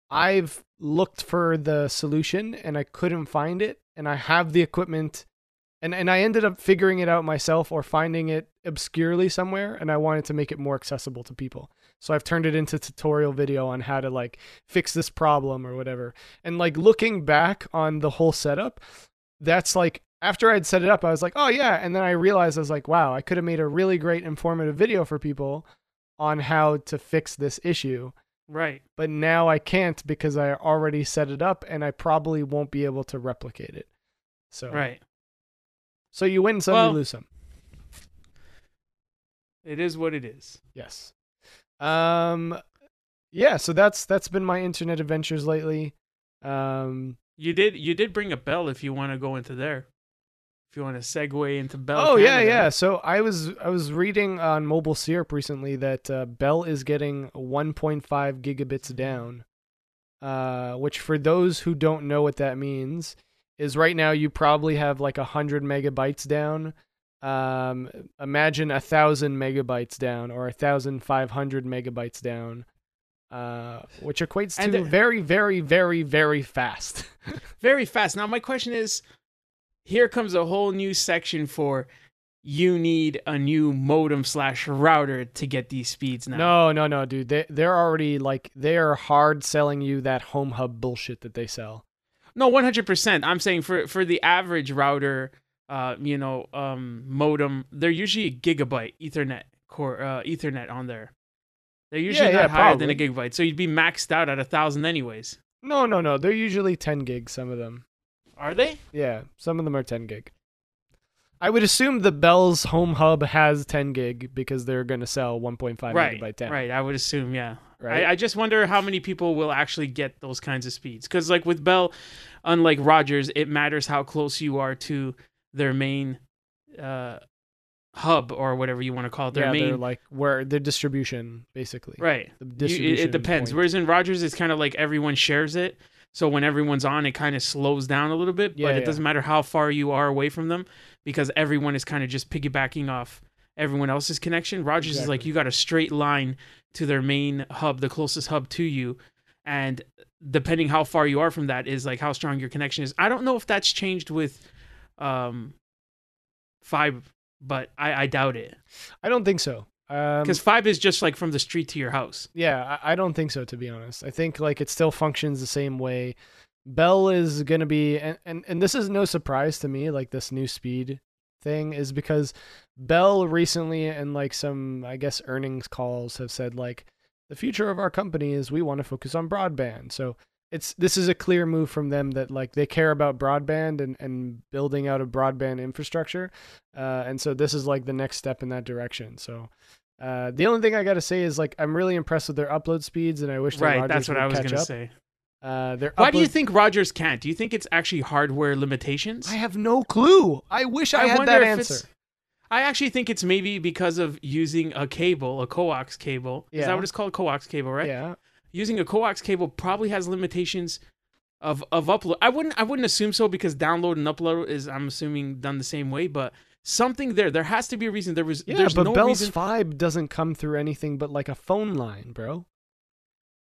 I've looked for the solution and I couldn't find it, and I have the equipment, and and I ended up figuring it out myself or finding it obscurely somewhere, and I wanted to make it more accessible to people. So I've turned it into tutorial video on how to like fix this problem or whatever. And like looking back on the whole setup, that's like after I'd set it up, I was like, oh yeah. And then I realized I was like, wow, I could have made a really great informative video for people on how to fix this issue. Right. But now I can't because I already set it up and I probably won't be able to replicate it. So Right. So you win some, Well- you lose some. It is what it is. Yes. Um yeah, so that's that's been my internet adventures lately. Um You did you did bring a bell if you want to go into there. You want to segue into Bell. Oh yeah, Canada. yeah. So I was I was reading on Mobile Syrup recently that uh, Bell is getting 1.5 gigabits down, uh, which for those who don't know what that means is right now you probably have like a hundred megabytes down. Um, imagine a thousand megabytes down or a thousand five hundred megabytes down, uh, which equates to the- very, very, very, very fast. Very fast. Now my question is, here comes a whole new section for you need a new modem slash router to get these speeds now. No, no, no, dude. They they're already like they are hard selling you that home hub bullshit that they sell. No, one hundred percent. I'm saying for for the average router, uh, you know, um, modem, they're usually a gigabyte Ethernet core, uh, Ethernet on there. They're usually Yeah, not yeah, higher than a gigabyte, so you'd be maxed out at a thousand anyways. No, no, no. They're usually 10 gigs. some of them. Are they? Yeah, some of them are 10 gig. I would assume the Bell's home hub has 10 gig because they're going to sell 1.5 right, megabyte down. right. I would assume, yeah. Right. I, I just wonder how many people will actually get those kinds of speeds. Because, like with Bell, unlike Rogers, it matters how close you are to their main uh, hub or whatever you want to call it. Their yeah, they're main like where their distribution basically. right. The You- it, distribution it depends. point. Whereas in Rogers, it's kind of like everyone shares it. So when everyone's on, it kind of slows down a little bit. Yeah, but it yeah. doesn't matter how far you are away from them because everyone is kind of just piggybacking off everyone else's connection. Rogers is like you got a straight line to their main hub, the closest hub to you, and depending how far you are from that is like how strong your connection is. I don't know if that's changed with um Fibe, but I, I doubt it I don't think so. Um, because Fibe is just like from the street to your house. Yeah, I, I don't think so to be honest. I think like it still functions the same way. Bell is gonna be and, and, and this is no surprise to me, like this new speed thing is because Bell recently and like some I guess earnings calls have said like the future of our company is we want to focus on broadband. So it's this is a clear move from them that like they care about broadband and, and building out a broadband infrastructure. Uh, and so this is like the next step in that direction. So uh, the only thing I got to say is like I'm really impressed with their upload speeds, and I wish Right, Rogers that's what I was gonna up. say. Uh, Why do you think Rogers can't? Do you think it's actually hardware limitations? I have no clue. I wish I, had wonder that answer. it's- I actually think it's maybe because of using a cable, a coax cable. Is Yeah. that what it's called? Coax cable, right? Yeah. Using a coax cable probably has limitations of of upload. I wouldn't I wouldn't assume so because download and upload is I'm assuming done the same way, but something there. There has to be a reason. There was Yeah, there's but no Bell's reason Fibe doesn't come through anything but like a phone line, bro.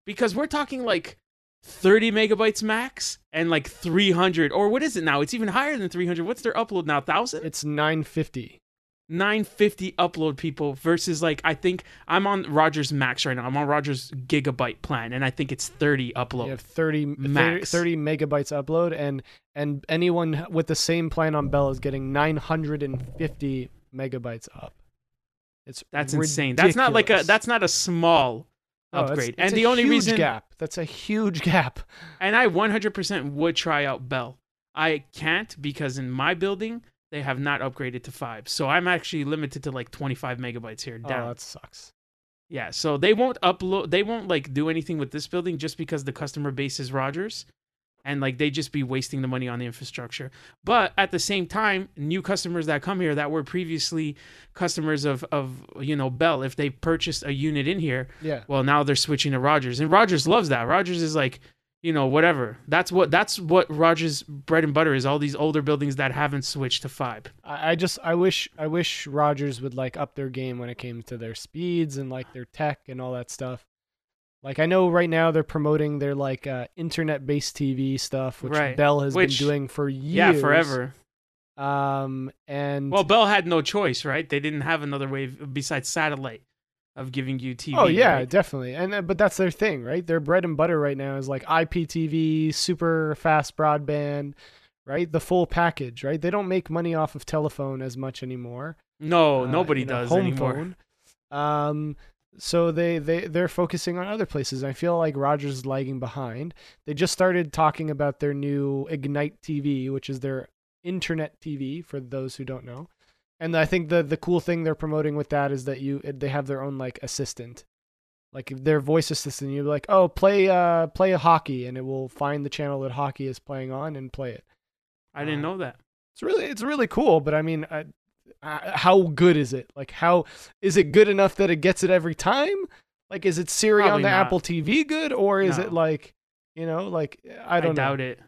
because we're talking like 30 megabytes max and like 300 or what is it now? It's even higher than 300. What's their upload now? 1000? It's 950. 950 upload people versus like I think I'm on Rogers Max right now. I'm on Rogers gigabyte plan and I think it's 30 upload. You have 30, 30 Max. 30 megabytes upload, and and anyone with the same plan on Bell is getting 950 megabytes up. It's That's insane. That's not like a that's not a small Oh, it's- upgrade. it's and a the only huge reason gap. That's a huge gap. and I 100% would try out Bell. I can't because in my building they have not upgraded to Fibe. So I'm actually limited to like 25 megabytes here oh, down. Oh, that sucks. Yeah, so they won't upload they won't like do anything with this building just because the customer base is Rogers and like they just be wasting the money on the infrastructure. But at the same time, new customers that come here that were previously customers of of you know Bell if they purchased a unit in here, Yeah. well now they're switching to Rogers. And Rogers loves that. Rogers is like, you know, whatever. That's what that's what Rogers bread and butter is all these older buildings that haven't switched to Fibe. I, I just I wish I wish Rogers would like up their game when it came to their speeds and like their tech and all that stuff. Like I know right now they're promoting their like uh, internet-based TV stuff, which Right. Bell has Which- been doing for years. Yeah, forever. Um, and Well, Bell had no choice, right? They didn't have another way besides satellite of giving you TV. oh yeah, right? definitely. And uh, but that's their thing, right? Their bread and butter right now is like IPTV, super fast broadband, right? The full package, right? They don't make money off of telephone as much anymore. No, uh, nobody does home anymore. phone. Um, so they they they're focusing on other places. I feel like Rogers is lagging behind. They just started talking about their new Ignite TV, which is their internet TV for those who don't know. And I think the the cool thing they're promoting with that is that you they have their own like assistant. Like their voice assistant, you're like, "Oh, play uh play a hockey," and it will find the channel that hockey is playing on and play it. I didn't Uh, know that. It's really it's really cool, but I mean, uh, uh, how good is it? Like, how is it good enough that it gets it every time? Like, is it Siri Probably on the not. Apple TV good, or is it like, you know, like I I, don't know. doubt it.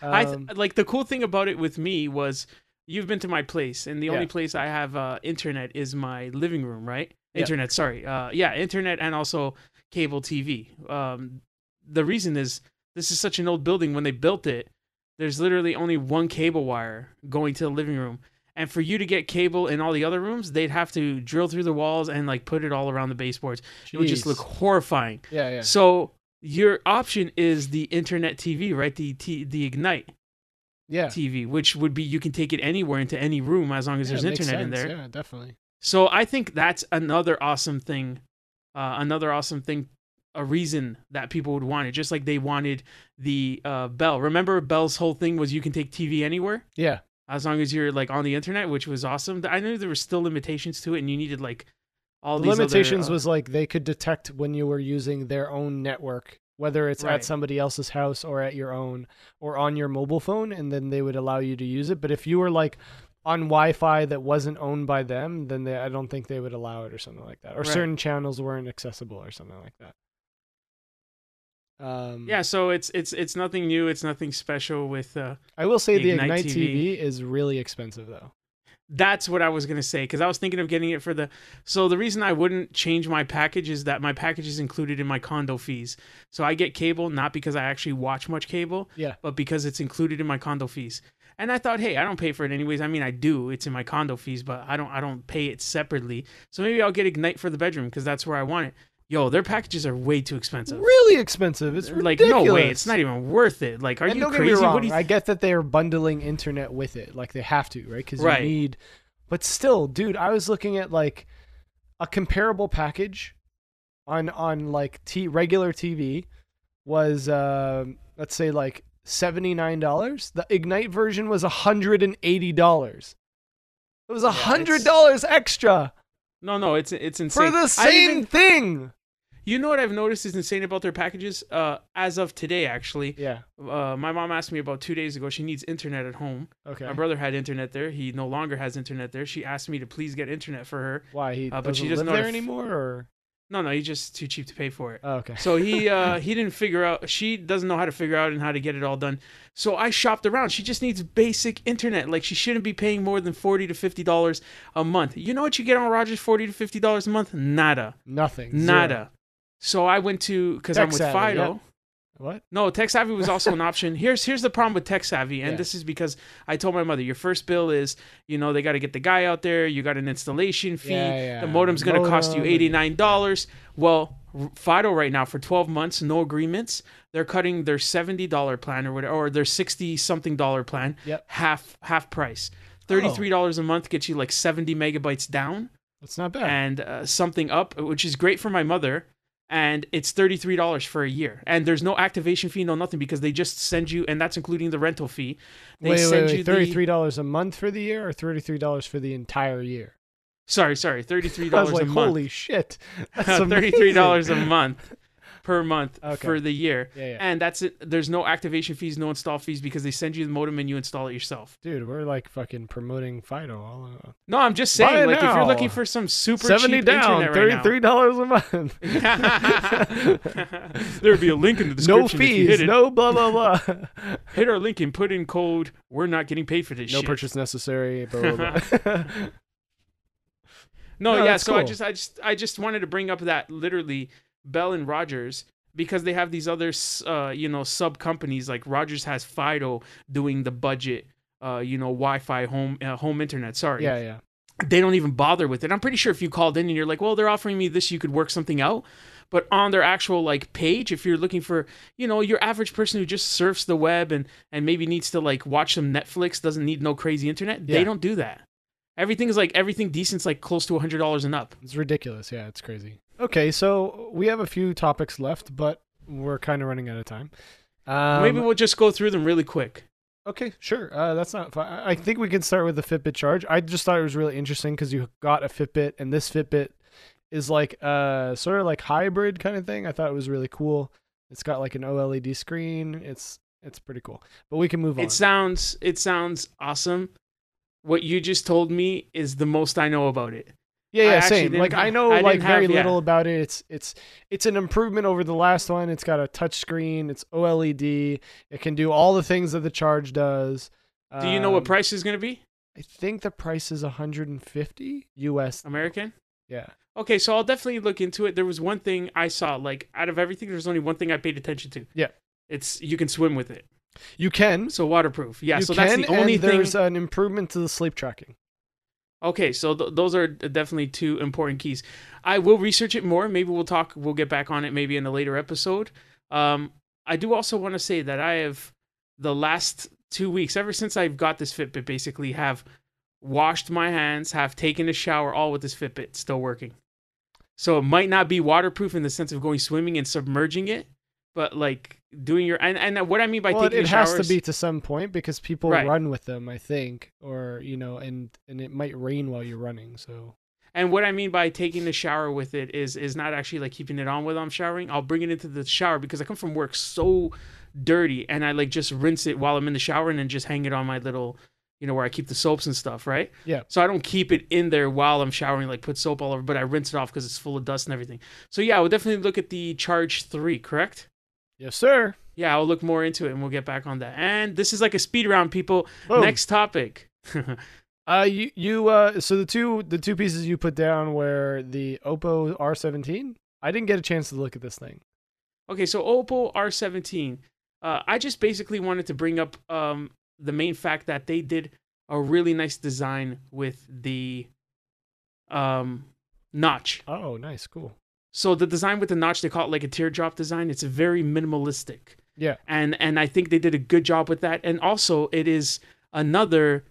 I th- Um, like the cool thing about it with me was you've been to my place, and the Yeah. only place I have uh, internet is my living room, right? Yeah. Internet, sorry, uh, yeah, internet and also cable TV. Um, the reason is this is such an old building. When they built it, there's literally only one cable wire going to the living room. And for you to get cable in all the other rooms, they'd have to drill through the walls and like put it all around the baseboards. It would just look horrifying. yeah, yeah, So your option is the internet TV, right? The T- the Ignite yeah. TV, which would be you can take it anywhere into any room as long as Yeah, there's internet in there. Yeah, definitely. So I think that's another awesome thing, uh, another awesome thing, a reason that people would want it, just like they wanted the uh, Bell. Remember, Bell's whole thing was you can take TV anywhere Yeah, as long as you're like on the internet, which was awesome. I knew there were still limitations to it, and you needed like all the these other, limitations uh, was like they could detect when you were using their own network, whether it's Right. at somebody else's house or at your own or on your mobile phone, and then they would allow you to use it. But if you were like on Wi-Fi that wasn't owned by them, then they, I don't think they would allow it or something like that. Or Right. certain channels weren't accessible or something like that. Um, yeah. So it's it's it's nothing new. It's nothing special with. Uh, I will say the Ignite Ignite TV. is really expensive though. That's what I was gonna say because I was thinking of getting it for the. So the reason I wouldn't change my package is that my package is included in my condo fees. So I get cable not because I actually watch much cable, Yeah. but because it's included in my condo fees. And I thought, hey, I don't pay for it anyways. I mean, I do. It's in my condo fees, but I don't. I don't pay it separately. So maybe I'll get Ignite for the bedroom because that's where I want it. Yo, their packages are way too expensive. Really expensive. It's like ridiculous. no way, it's not even worth it. Like, are and you crazy? get me wrong. what do you I get that they are bundling internet with it, like they have to, right? Because Right. you need. But still, dude, I was looking at like a comparable package on on like t regular TV was uh, let's say like seventy nine dollars. The Ignite version was hundred and eighty dollars. It was a hundred dollars extra No, no, it's it's insane. for the same even- thing. You know what I've noticed is insane about their packages? Uh, as of today, actually, Yeah. uh, my mom asked me about two days ago. She needs internet at home. Okay. My brother had internet there. He no longer has internet there. She asked me to please get internet for her. Why he Uh, but she doesn't live know there how to f- anymore, or No, no, he's just too cheap to pay for it. oh, okay. So he uh, he didn't figure out. She doesn't know how to figure out and how to get it all done. So I shopped around. She just needs basic internet. Like she shouldn't be paying more than forty to fifty dollars a month. You know what you get on Rogers? Forty to fifty dollars a month? Nada, Nothing. Zero. So I went to because I'm with TekSavvy, Fido. yep. What? No, TekSavvy was also an option. Here's here's the problem with TekSavvy, and Yeah. this is because I told my mother, your first bill is, you know, they got to get the guy out there. You got an installation fee. Yeah, yeah. The modem's gonna cost you eighty nine dollars. Well, Fido right now for twelve months, no agreements. They're cutting their seventy dollar plan or whatever, or their sixty something dollar plan, Yep. half half price. Thirty three dollars a month gets you like seventy megabytes down That's not bad. and uh, something up, which is great for my mother. And it's thirty three dollars for a year, and there's no activation fee, no nothing, because they just send you, and that's including the rental fee. They wait, send wait, you wait. the- Thirty-three dollars a month for the year, or thirty-three dollars for the entire year? Sorry, sorry, thirty three I was dollars like, a month. holy shit, that's thirty three dollars a month per month Okay. for the year, Yeah, yeah. and that's it. There's no activation fees, no install fees, because they send you the modem and you install it yourself. Dude, we're like fucking promoting Fido all uh, No, I'm just saying, like if you're looking for some super seventy cheap down, internet right now- thirty-three dollars a month. there would be a link in the no description hit fees, no blah blah blah. hit our link and put in code we're not getting paid for this no shit. purchase necessary. Blah, blah, blah. no, No, yeah, so I just I just I just wanted to bring up that literally Bell and Rogers because they have these other uh you know sub companies like Rogers has Fido doing the budget uh you know Wi-Fi home uh, home internet, sorry. yeah, yeah. They don't even bother with it. I'm pretty sure if you called in and you're like, "Well, they're offering me this, you could work something out." But on their actual like page, if you're looking for, you know, your average person who just surfs the web and and maybe needs to like watch some Netflix, doesn't need no crazy internet, Yeah. they don't do that. Everything is like everything decent's like close to hundred dollars and up. It's ridiculous. Yeah, it's crazy. Okay, so we have a few topics left, but we're kind of running out of time. Um, Maybe we'll just go through them really quick. Okay, sure. Uh, that's not. I I think we can start with the Fitbit charge. I just thought it was really interesting because you got a Fitbit, and this Fitbit is like a sort of like hybrid kind of thing. I thought it was really cool. It's got like an OLED screen. It's it's pretty cool. But we can move on. It sounds it sounds awesome. What you just told me is the most I know about it. Yeah, yeah, actually same. Like I know I like very have- yeah. little about it. It's it's it's an improvement over the last one. It's got a touch screen. It's OLED. It can do all the things that the charge does. Do you know what Um, price is going to be? I think the price is 150 US. American? Yeah. Okay, so I'll definitely look into it. There was one thing I saw, like out of everything, there's only one thing I paid attention to. Yeah. It's you can swim with it, You can. so waterproof. Yeah, you so can, that's the only and thing. there's an improvement to the sleep tracking. Okay, so th- those are definitely two important keys. I will research it more. Maybe we'll talk. We'll get back on it maybe in a later episode. Um, I do also want to say that I have the last two weeks, ever since I've got this Fitbit, basically have washed my hands, have taken a shower, all with this Fitbit still working. So it might not be waterproof in the sense of going swimming and submerging it, but like doing your and, and what I mean by well, taking it a shower has to be to some point because people Right. run with them, I think, or you know, and and it might rain while you're running. So And what I mean by taking the shower with it is is not actually like keeping it on while I'm showering. I'll bring it into the shower because I come from work so dirty and I like just rinse it while I'm in the shower and then just hang it on my little you know where I keep the soaps and stuff, right? Yeah. So I don't keep it in there while I'm showering, like put soap all over, but I rinse it off because it's full of dust and everything. So yeah, I would definitely look at the Charge Three, correct? Yes, sir. Yeah, I'll look more into it and we'll get back on that. And this is like a speed round, people. Boom. Next topic. Uh, you you uh, so the two the two pieces you put down were the Oppo R17. I didn't get a chance to look at this thing. Okay, so Oppo R17. Uh, I just basically wanted to bring up um, the main fact that they did a really nice design with the um, notch. Oh, nice, cool. So the design with the notch, they call it like a teardrop design. It's very minimalistic, Yeah, and and I think they did a good job with that. And also, it is another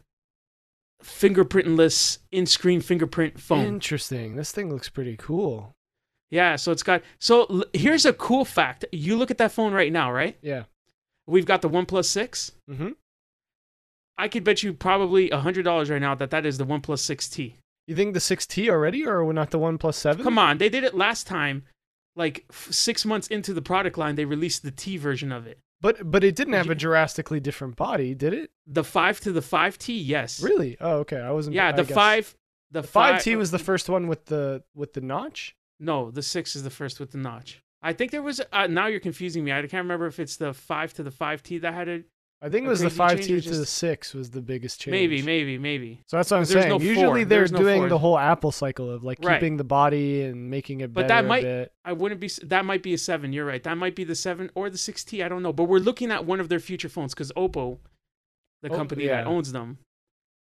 fingerprintless in-screen fingerprint phone. interesting. This thing looks pretty cool. yeah, so it's got. So l- here's a cool fact. You look at that phone right now, right? Yeah. We've got the OnePlus Six. Mm-hmm. I could bet you probably a hundred dollars right now that that is the OnePlus 6T. You think the 6T already, or we're not the One Plus Seven? Come on, they did it last time. like f- six months into the product line, they released the T version of it. But but it didn't have a drastically different body, did it? The five to the five T, yes. Really? Oh, okay. I wasn't. Yeah, I the guess- five. The, five T was the first one with the with the notch. No, the six is the first with the notch. I think there was. Uh, now you're confusing me. I can't remember if it's the five to the five T that had it. I think it was the five change T to the six was the biggest change. Maybe, maybe, maybe. So that's what I'm saying. no Usually four. they're no doing four. the whole Apple cycle of like Right. keeping the body and making it better. But that might-. I wouldn't be that might be a seven. You're right. That might be the seven or the six T. I don't know. But we're looking at one of their future phones because Oppo, the Oh, company that owns them,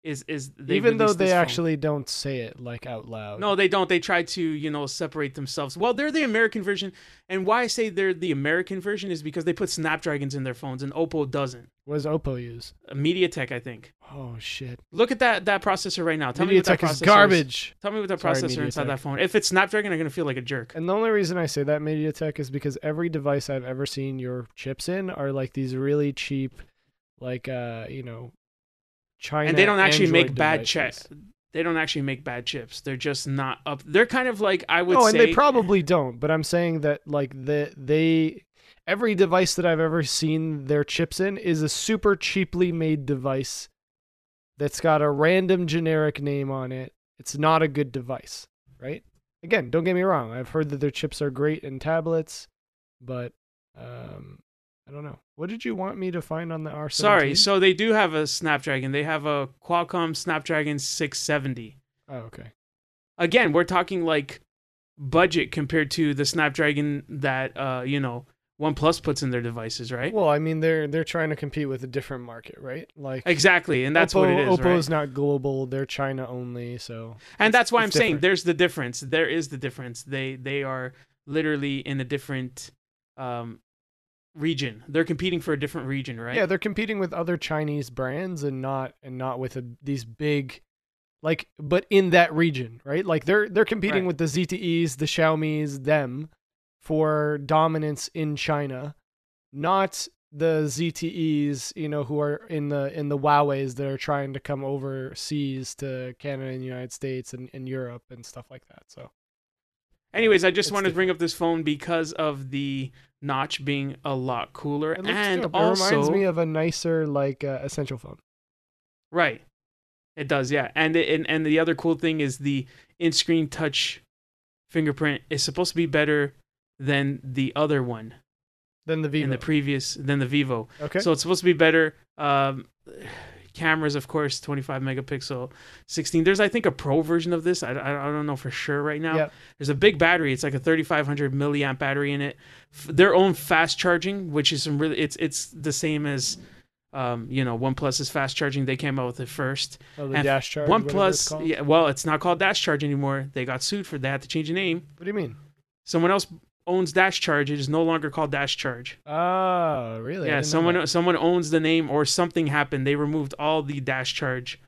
is is they Even though they actually don't say it like out loud. No, they don't. They try to, you know, separate themselves. Well, they're the American version, and why I say they're the American version is because they put Snapdragons in their phones, and Oppo doesn't. What does Oppo use? Uh, MediaTek, I think. Oh shit. Look at that that processor right now. Tell me what that MediaTek processor is garbage. Tell me what that Sorry, processor inside that phone. If it's Snapdragon, I'm gonna feel like a jerk. And the only reason I say that MediaTek is because every device I've ever seen your chips in are like these really cheap, like uh, you know, China. and they don't actually Android make bad chips. They don't actually make bad chips. They're just not up. They're kind of like I would Oh, and they probably don't. But I'm saying that like the they every device that I've ever seen their chips in is a super cheaply made device that's got a random generic name on it. It's not a good device, right? Again, don't get me wrong. I've heard that their chips are great in tablets, but um, I don't know. What did you want me to find on the R17? Sorry. So they do have a Snapdragon. They have a Qualcomm Snapdragon 670. oh, okay. again, we're talking like budget compared to the Snapdragon that uh, you know, OnePlus puts in their devices, right? Well, I mean, they're they're trying to compete with a different market, right? Like exactly, and that's what it is, Oppo's right? not global; they're China only. So And that's why I'm it's saying there's the difference. There is the difference. They they are literally in a different um region. They're competing for a different region, right? yeah, they're competing with other Chinese brands and not and not with a, these big, like, but in that region, right? Like they're they're competing Right. with the ZTEs, the Xiaomi's, them for dominance in China, not the ZTEs, you know, who are in the in the Huawei's that are trying to come overseas to Canada and the United States and, and Europe and stuff like that. So Anyways, I just It's wanted to bring up this phone because of the notch being a lot cooler, it and dope. also it reminds me of a nicer like uh, essential phone. Right. It does, yeah. And it, and and the other cool thing is the in-screen touch fingerprint is supposed to be better than the other one than the Vivo. in the previous than the Vivo. okay. So it's supposed to be better. Um, cameras, of course, 25 megapixel, 16. There's I think a pro version of this. I, I, I don't know for sure right now. Yep. There's a big battery. It's like a 3500 milliamp battery in it. F- their own fast charging, which is some really it's it's the same as. Um, you know, OnePlus is fast charging. They came out with it first. Oh, the and dash charge. OnePlus, yeah, well, it's not called Dash Charge anymore. They got sued for that. To change the name. What do you mean? Someone else owns Dash Charge. It is no longer called Dash Charge. Oh, really? Yeah, someone someone owns the name, or something happened. They removed all the Dash Charge.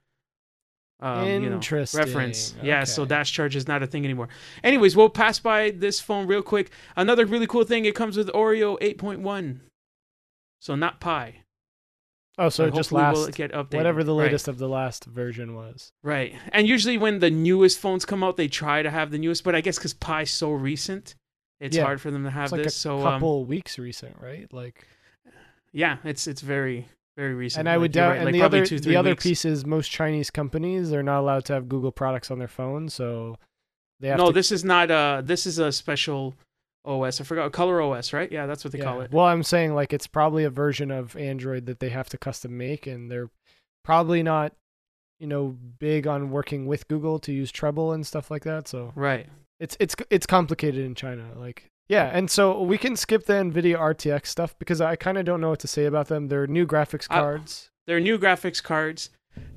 Um, you know, Interesting. reference. Yeah, so Dash Charge is not a thing anymore. Anyways, we'll pass by this phone real quick. Another really cool thing. It comes with Oreo 8.1, so not Pie. Oh, so it just last will get updated. whatever the Right. latest of the last version was. Right. And usually when the newest phones come out, they try to have the newest, but I guess because Pie's so recent, it's Yeah. hard for them to have It's like this. a so um, couple weeks recent, right? Like, yeah, it's it's very very recent. and I Like, would doubt. right, and like the other two, the other weeks. piece is most Chinese companies they're not allowed to have Google products on their phone, so they have No, to. this is not uh this is a special OS. I forgot Color OS, right? Yeah, that's what they yeah. call it. Well, I'm saying like it's probably a version of Android that they have to custom make, and they're probably not, you know, big on working with Google to use Treble and stuff like that. So Right. It's it's it's complicated in China. Like yeah, and so we can skip the Nvidia RTX stuff because I kind of don't know what to say about them. They're new graphics cards. They're new graphics cards.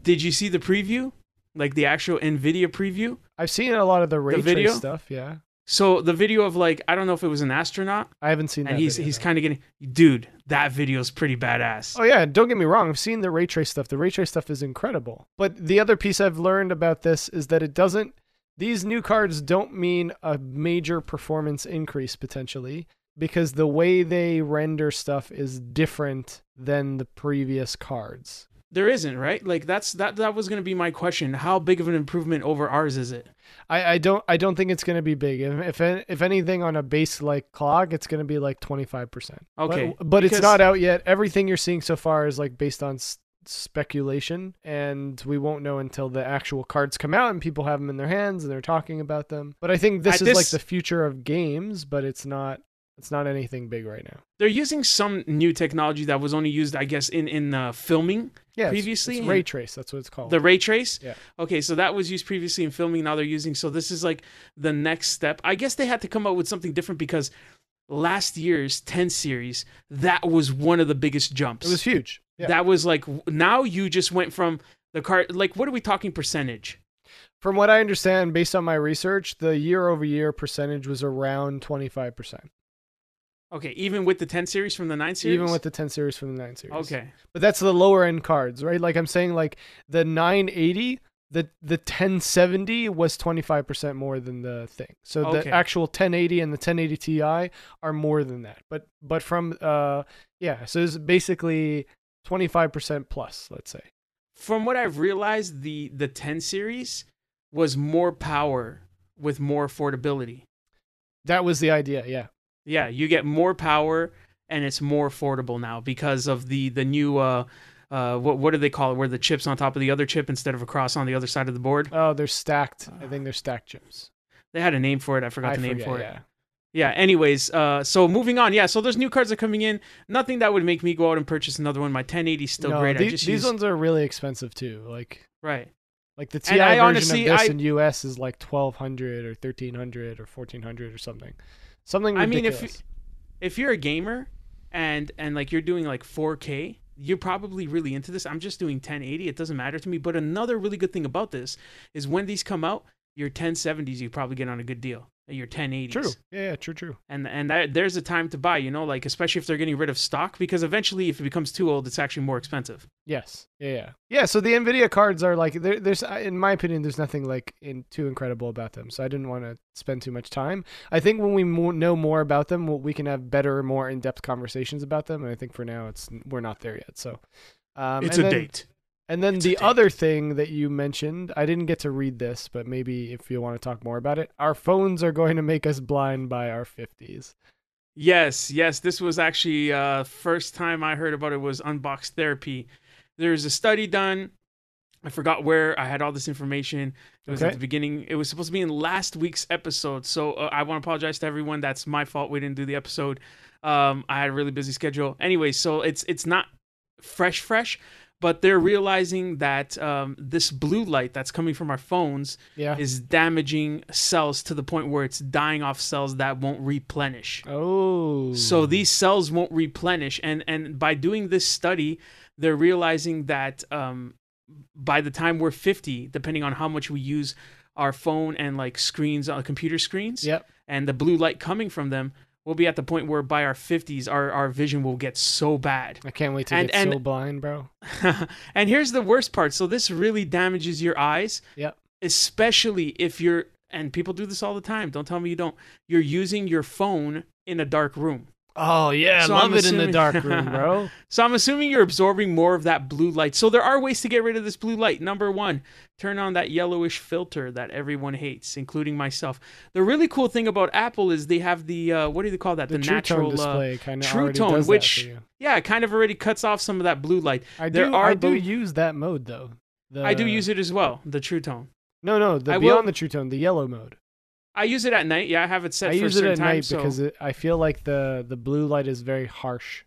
Did you see the preview? Like the actual Nvidia preview? I've seen a lot of the ray trace video? stuff. Yeah, So the video of like I don't know if it was an astronaut I haven't seen that. and he's video, he's kind of getting dude, that video is pretty badass. Oh yeah, don't get me wrong. I've seen the ray trace stuff. The ray trace stuff is incredible. But the other piece I've learned about this is that it doesn't. These new cards don't mean a major performance increase potentially because the way they render stuff is different than the previous cards. There isn't, right? Like that's that that was going to be my question. How big of an improvement over ours is it? I, I don't I don't think it's going to be big. If, if if anything on a base like clock, it's going to be like twenty five percent. Okay, but, but it's not out yet. Everything you're seeing so far is like based on speculation, and we won't know until the actual cards come out and people have them in their hands and they're talking about them. But I think this At is like the future of games, but it's not it's not anything big right now. They're using some new technology that was only used, I guess, in in uh, filming. Yeah, Previously, it's and- ray trace. That's what it's called. The ray trace. Yeah. Okay, so that was used previously in filming. Now they're using. So this is like the next step. I guess they had to come up with something different because last year's 10 series that was one of the biggest jumps. it was huge. Yeah. That was like now you just went from the card. Like what are we talking percentage? From what I understand, based on my research, the year over year percentage was around twenty five percent, Okay, even with the 10 series from the 9 series. even with the ten series from the nine series. Okay. but that's the lower end cards, right? Like I'm saying, like the 980, the the 1070 was 25 percent more than the thing. So Okay. the actual 1080 and the 1080 Ti are more than that. But but from uh yeah, so it's basically 25 percent plus, let's say. From what I've realized, the the 10 series was more power with more affordability. That was the idea. Yeah. Yeah, you get more power and it's more affordable now because of the the new uh uh what what do they call it where the chips on top of the other chip instead of across on the other side of the board. Oh, they're stacked. I think they're stacked chips. They had a name for it. I forgot I the name forget, for it. yeah. Yeah. Anyways, uh, so moving on. Yeah. So there's new cards that are coming in. Nothing that would make me go out and purchase another one. My 1080 is still no, great. these, use ones are really expensive too. Like right. like the And TI I version honestly- of this I- in US is like 1200 or 1300 or 1400 or something. Something ridiculous. I mean, if if you're a gamer and and like you're doing like 4K, you're probably really into this. I'm just doing 1080. It doesn't matter to me. But another really good thing about this is when these come out, your 1070s you probably get on a good deal. Your 1080s. True. Yeah, yeah, true, true. and and that, there's a time to buy you know like especially if they're getting rid of stock because eventually if it becomes too old it's actually more expensive Yes. Yeah, yeah. Yeah, so the Nvidia cards are like there, there's in my opinion there's nothing like in too incredible about them. So I didn't want to spend too much time. I think when we mo- know more about them, we'll, we can have better more in-depth conversations about them and I think for now it's we're not there yet. So um a then, And then It's the other thing that you mentioned, I didn't get to read this, but maybe if you want to talk more about it, our phones are going to make us blind by our 50s. yes yes this was actually uh first time i heard about it was Unbox Therapy there's a study done i forgot where i had all this information it was Okay. at the beginning it was supposed to be in last week's episode so uh, i want to apologize to everyone that's my fault we didn't do the episode um i had a really busy schedule anyway so it's it's not fresh fresh but they're realizing that um, this blue light that's coming from our phones Yeah. is damaging cells to the point where it's dying off cells that won't replenish. Oh. So these cells won't replenish, and and by doing this study, they're realizing that um, by the time we're 50, depending on how much we use our phone and like screens, uh, computer screens, Yep. and the blue light coming from them, we'll be at the point where by our 50s, our our vision will get so bad. I can't wait to And- get and- so blind, bro. and here's the worst part. So this really damages your eyes. Yep. Especially if you're and people do this all the time. Don't tell me you don't. You're using your phone in a dark room. Oh yeah, So love I'm it in the dark room, bro. So I'm assuming you're absorbing more of that blue light. So there are ways to get rid of this blue light. Number one, turn on that yellowish filter that everyone hates, including myself. The really cool thing about Apple is they have the uh, what do they call that? The, The, True natural Tone uh, display kind of True Tone, which- that for you. yeah, it kind of already cuts off some of that blue light. I there do. are I do blue- use that mode though. The, I do use it as well, the True Tone. No, no, the I will- beyond the True Tone, the yellow mode. I use it at night. Yeah, I have it set I use it at time. night so because it, I feel like the the blue light is very harsh.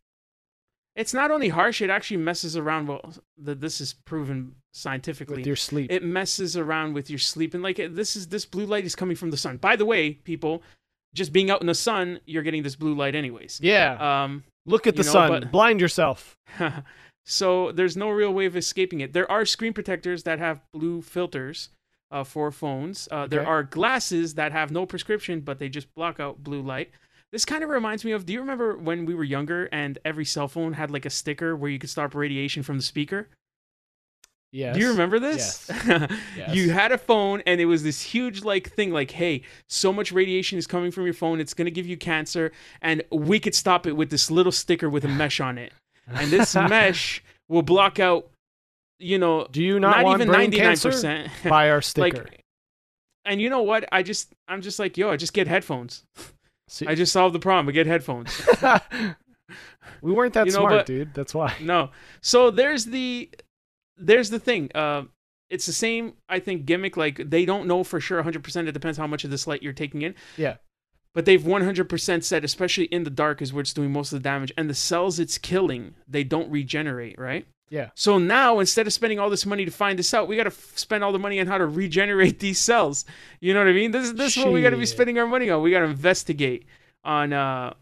it's not only harsh; it actually messes around. Well, the, this is proven scientifically. with your sleep. it messes around with your sleep, and like this is this blue light is coming from the sun. By the way, people, just being out in the sun, you're getting this blue light anyways. yeah, Um, look at the know, sun. but- Blind yourself. so there's no real way of escaping it. There are screen protectors that have blue filters uh, for phones. Uh, There are glasses that have no prescription, but they just block out blue light. This kind of reminds me of. Do you remember when we were younger and every cell phone had like a sticker where you could stop radiation from the speaker? Yes. Do you remember this? Yes. You had a phone and it was this huge like thing like, hey, so much radiation is coming from your phone, it's gonna give you cancer, and we could stop it with this little sticker with a mesh on it. And this mesh will block out you know, Do you not, not, want even ninety nine percent Buy our sticker. Like, and you know what? I just I'm just like yo, I just get headphones. See- I just solved the problem. We get headphones. we weren't that You know, smart, but- dude. That's why. no. So there's the there's the thing. Uh, it's the same I think gimmick. Like they don't know for sure 100. percent It depends how much of this light you're taking in. Yeah. But they've 100% said, especially in the dark, is where it's doing most of the damage. And the cells it's killing, they don't regenerate, right? Yeah. So now, instead of spending all this money to find this out, we got to f- spend all the money on how to regenerate these cells. You know what I mean? This, this is what we got to be spending our money on. We got to investigate on uh,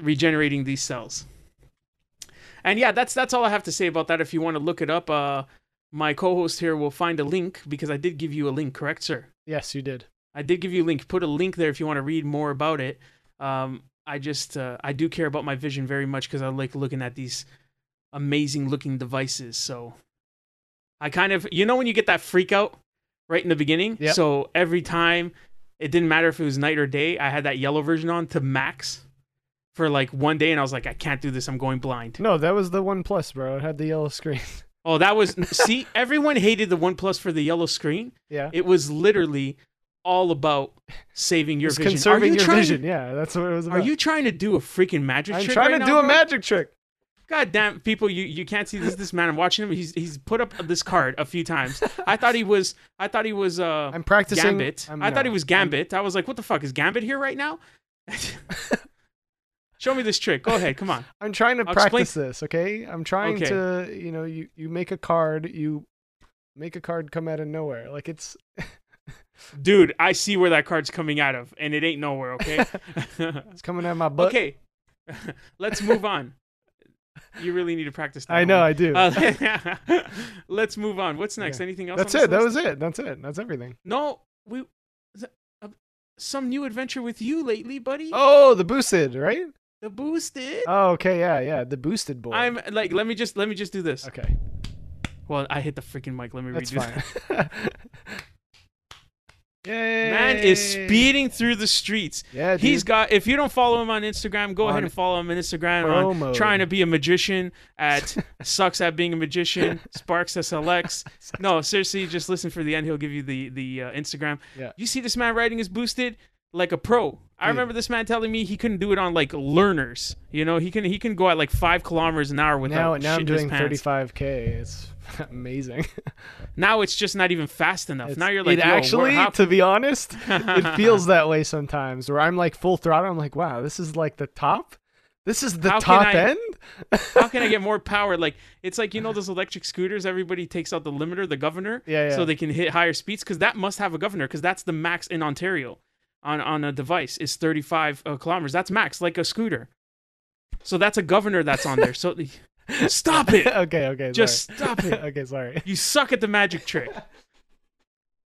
regenerating these cells. And yeah, that's that's all I have to say about that. If you want to look it up, uh, my co-host here will find a link because I did give you a link, correct, sir? Yes, you did. I did give you a link. Put a link there if you want to read more about it. Um, I just uh, I do care about my vision very much because I like looking at these amazing looking devices. So I kind of you know when you get that freak out right in the beginning. Yep. So every time it didn't matter if it was night or day, I had that yellow version on to max for like one day, and I was like, I can't do this. I'm going blind. No, that was the OnePlus, bro. It had the yellow screen. Oh, that was see. Everyone hated the OnePlus for the yellow screen. yeah. It was literally all about saving your It's vision. conserving you your vision. To, yeah, that's what it was about. are you trying to do a freaking magic I'm trick? trying right to now, do a magic trick. God damn, people! You you can't see this. This man, I'm watching him. He's he's put up this card a few times. I thought he was. I thought he was. Uh, I'm practicing. Gambit. I'm- I thought no, he was I'm- Gambit. I was like, what the fuck is Gambit here right now? Show me this trick. Go ahead. Come on. I'm trying to I'll explain- practice this, okay? I'm trying Okay. to, you know, you you make a card, you make a card come out of nowhere. Like it's Dude, I see where that card's coming out of, and it ain't nowhere, okay? it's coming out of my butt. okay. Let's move on. You really need to practice that. I know, homie. I do. Uh, let's move on. What's next? Yeah. Anything else? That's it. That list? was it. That's it. That's everything. No, we uh, some new adventure with you lately, buddy. Oh, the boosted, right? The boosted. Oh, okay, yeah, yeah, the boosted boy. I'm like, let me just let me just do this. okay. Well, I hit the freaking mic. Let me That's redo fine. Yay! Man is speeding through the streets. Yeah, dude. He's got. If you don't follow him on Instagram, go ahead and follow him on Instagram. On mode. trying to be a magician at sucks at being a magician. Sparx SLX. No, seriously, just listen for the end. He'll give you the the uh, Instagram. Yeah. You see this man riding his boosted like a pro. I remember this man telling me he couldn't do it on like learners. You know, he can he can go at like five kilometers an hour without now now I'm doing 35k. It's amazing. Now it's just not even fast enough. It's- now you're like, it actually, to be honest, it feels that way sometimes. Where I'm like full throttle. I'm like, wow, this is like the top. This is the How top I- end. how can I get more power? Like it's like you know those electric scooters. Everybody takes out the limiter, the governor, Yeah, yeah. so they can hit higher speeds. Because that must have a governor. Because that's the max in Ontario on on a device is 35 uh, kilometers. That's max, like a scooter. So that's a governor that's on there. So stop it. okay, okay. Just sorry. stop it. okay, sorry. You suck at the magic trick.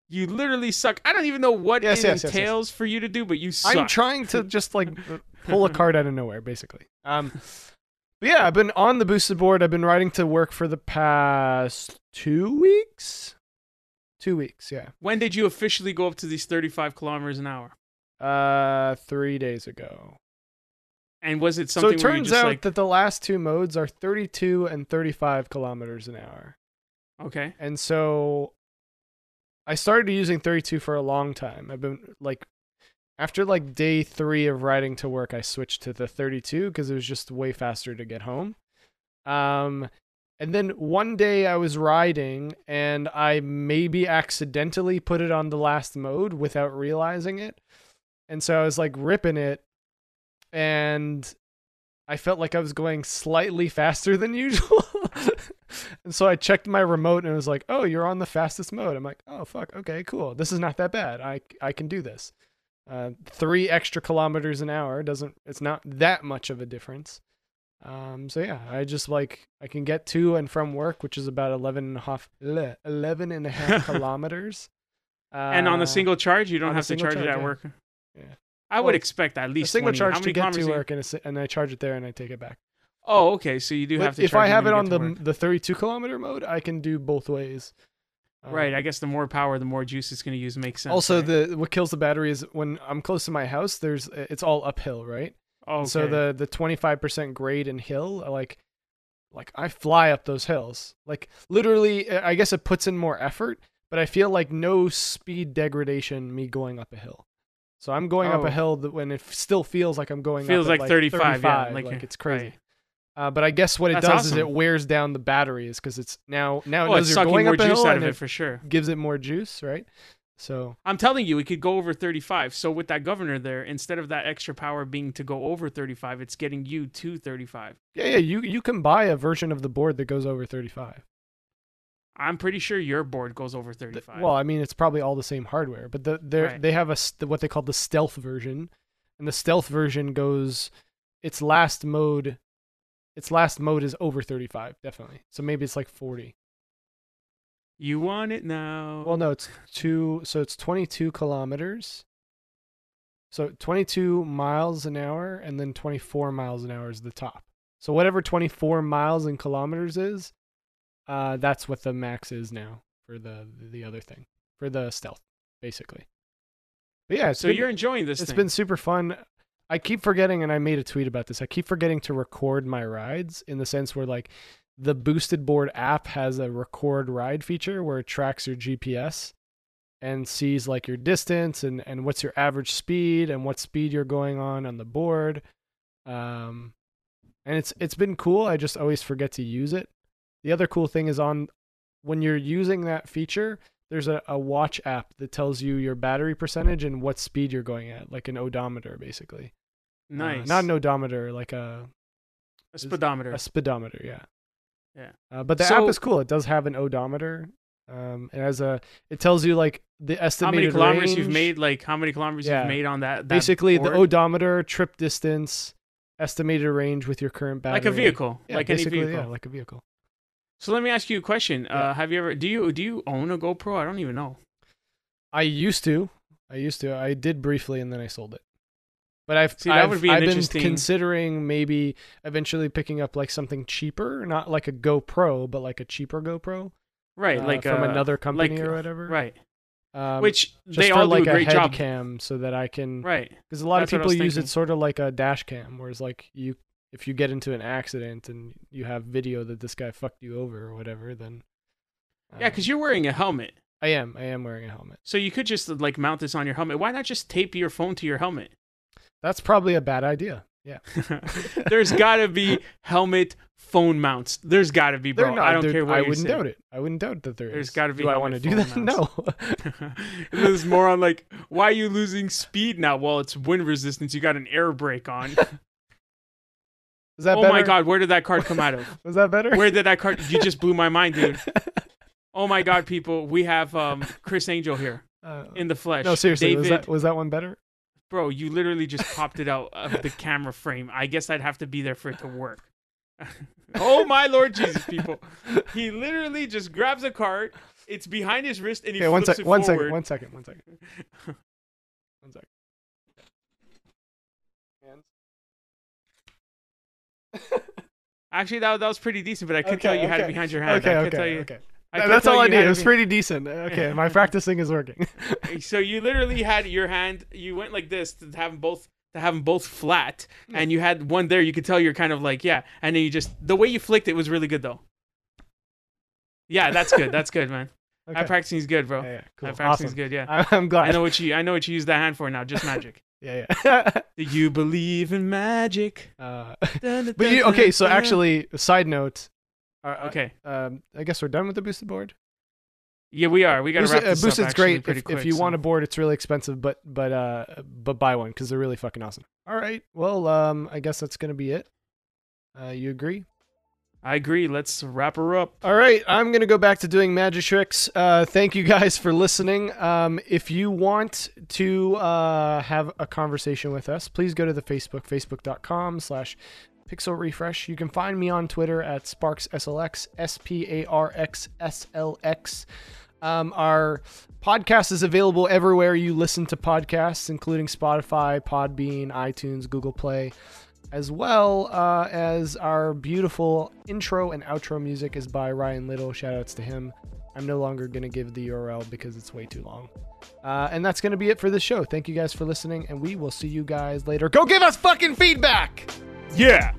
You literally suck. I don't even know what Yes, it yes, yes, yes. entails for you to do, but you suck. I'm trying to just like pull a card out of nowhere, basically. Um, but yeah, I've been on the boosted board. I've been riding to work for the past two weeks. Two weeks, yeah. when did you officially go up to these 35 kilometers an hour? Uh, three days ago. And was it something? So it turns out like, that the last two modes are 32 and 35 kilometers an hour. okay, And so I started using 32 for a long time. I've been like, after like day three of riding to work, I switched to the 32 because it was just way faster to get home. Um, and then one day I was riding and I maybe accidentally put it on the last mode without realizing it. And so I was like ripping it and I felt like I was going slightly faster than usual. and so I checked my remote and it was like, "Oh, you're on the fastest mode." I'm like, "Oh, fuck. Okay, cool. This is not that bad. I I can do this." Uh, 3 extra kilometers an hour doesn't it's not that much of a difference. Um so yeah, I just like I can get to and from work, which is about 11 and a half le- 11 and a half kilometers. Uh, and on a single charge, you don't have to single charge, it at yeah. work. Yeah. I would expect at a least single 20. charge How to get to work and, a, and I charge it there and I take it back. Oh, okay. So you do But have to. if charge I have it on the work. the 32 kilometer mode, I can do both ways. Um, right. I guess the more power, the more juice it's going to use makes sense. also, right? the what kills the battery is when I'm close to my house. There's it's all uphill, right? oh, okay. So the the 25% grade and hill, like like I fly up those hills. Like literally, I guess it puts in more effort, but I feel like no speed degradation me going up a hill. So I'm going up Oh. a hill that when it still feels like I'm going Feels up at like 35, yeah, 35, like like, it's crazy. right. Uh, but I guess what it That's does is it wears down the batteries because it's now now it Oh, knows it's you're going more up a juice hill out and of it it for sure. gives it more juice, right? So I'm telling you, it could go over 35. So with that governor there, instead of that extra power being to go over 35, it's getting you to 35. yeah, yeah, you you can buy a version of the board that goes over 35. I'm pretty sure your board goes over The- 35. well, I mean, it's probably all the same hardware, but the they Right. they have a what they call the stealth version, and the stealth version goes its last mode. Its last mode is over 35, definitely. So maybe it's like 40. you want it now. Well, no, it's two. So it's 22 kilometers. So 22 miles an hour, and then 24 miles an hour is the top. So whatever 24 miles and kilometers is, uh, that's what the max is now for the the other thing for the stealth, basically. But yeah, so been, you're enjoying this it's thing. been super fun. I keep forgetting, and I made a tweet about this. I keep forgetting to record my rides in the sense where like the boosted board app has a record ride feature where it tracks your GPS and sees like your distance and and what's your average speed and what speed you're going on on the board. Um, and it's it's been cool. I just always forget to use it. The other cool thing is on when you're using that feature, there's a, a watch app that tells you your battery percentage and what speed you're going at, like an odometer, basically. Uh, nice. not an odometer, like a a speedometer. a speedometer. Yeah. Yeah. Uh, but the So- app is cool. It does have an odometer. Um, it has a. It tells you like the estimated how many kilometers you've made? Like how many kilometers Yeah. you've made on that? that Basically, board? the odometer, trip distance, estimated range with your current battery. like a vehicle, Yeah, like any vehicle. Yeah, like a vehicle. So let me ask you a question. Yeah. Uh, have you ever do you do you own a GoPro? I don't even know. I used to. I used to. I did briefly, and then I sold it. But I've See, that I've, would be I've been interesting- considering maybe eventually picking up like something cheaper, not like a GoPro, but like a cheaper GoPro, Right, uh, like from uh, another company like- or whatever. Right. Um, Which they all like do a great head job. cam, so that I can Right. because a lot That's of what I was people use thinking. it sort of like a dash cam, whereas like you if you get into an accident and you have video that this guy fucked you over or whatever, then Yeah, um, because you're wearing a helmet, I am I am wearing a helmet. so you could just like mount this on your helmet. Why not just tape your phone to your helmet? That's probably a bad idea. Yeah, There's got to be helmet phone mounts. There's got to be, bro. Not, I don't care what I wouldn't doubt it. I wouldn't doubt that there There's is. gotta be Do I want to do that? mounts. No. There's more on like, why are you losing speed now? Well, it's wind resistance. You got an air brake on. Is that oh better? my god, where did that card come out of? Was that better? Where did that card? You just blew my mind, dude. Oh my god, people, we have um Criss Angel here Uh, in the flesh. no, seriously, David, was that was that one better? bro, you literally just popped it out of the camera frame. I guess I'd have to be there for it to work. oh my lord Jesus, people. He literally just grabs a card. It's behind his wrist and he Okay, one flips sec, it one forward. second, one second, one second, one second. Actually, that, that was pretty decent, but I could Okay, tell you had it behind your hand. Okay, I could tell okay, you. okay. I That's all I did. It was pretty decent. Okay, my practicing is working. So you literally had your hand. You went like this to have them both to have them both flat, Hmm. and you had one there. You could tell you're kind of like yeah, and then you just the way you flicked it was really good though. Yeah, that's good. That's good, man. Okay. Eye practicing is good, bro. Yeah, yeah, cool. Eye practicing is good. Yeah, I- I'm glad. I know what you I know what you use that hand for now. Just magic. Yeah, yeah. Do you believe in magic? uh, Dun, dun, but you, okay, so actually, side note. Uh, okay, Um, I guess we're done with the boosted board. yeah, we are. We got to wrap uh, this up. boosted's actually great. pretty If, quick, if you so- want a board, it's really expensive, but but uh, but buy one because they're really fucking awesome. All right. Well, um, I guess that's gonna be it. Uh, you agree? I agree. Let's wrap her up. All right, I'm gonna go back to doing magic tricks. Uh, thank you guys for listening. Um, if you want to uh, have a conversation with us, please go to the Facebook, facebook.com/slash Pixel Refresh. You can find me on Twitter at SparxSLX, S P A R X S L X. Um, our podcast is available everywhere you listen to podcasts, including Spotify, Podbean, iTunes, Google Play as well uh, as our beautiful intro and outro music is by Ryan Little. Shoutouts to him. I'm no longer going to give the URL because it's way too long. Uh, and that's going to be it for this show. Thank you guys for listening, and we will see you guys later. Go give us fucking feedback! Yeah.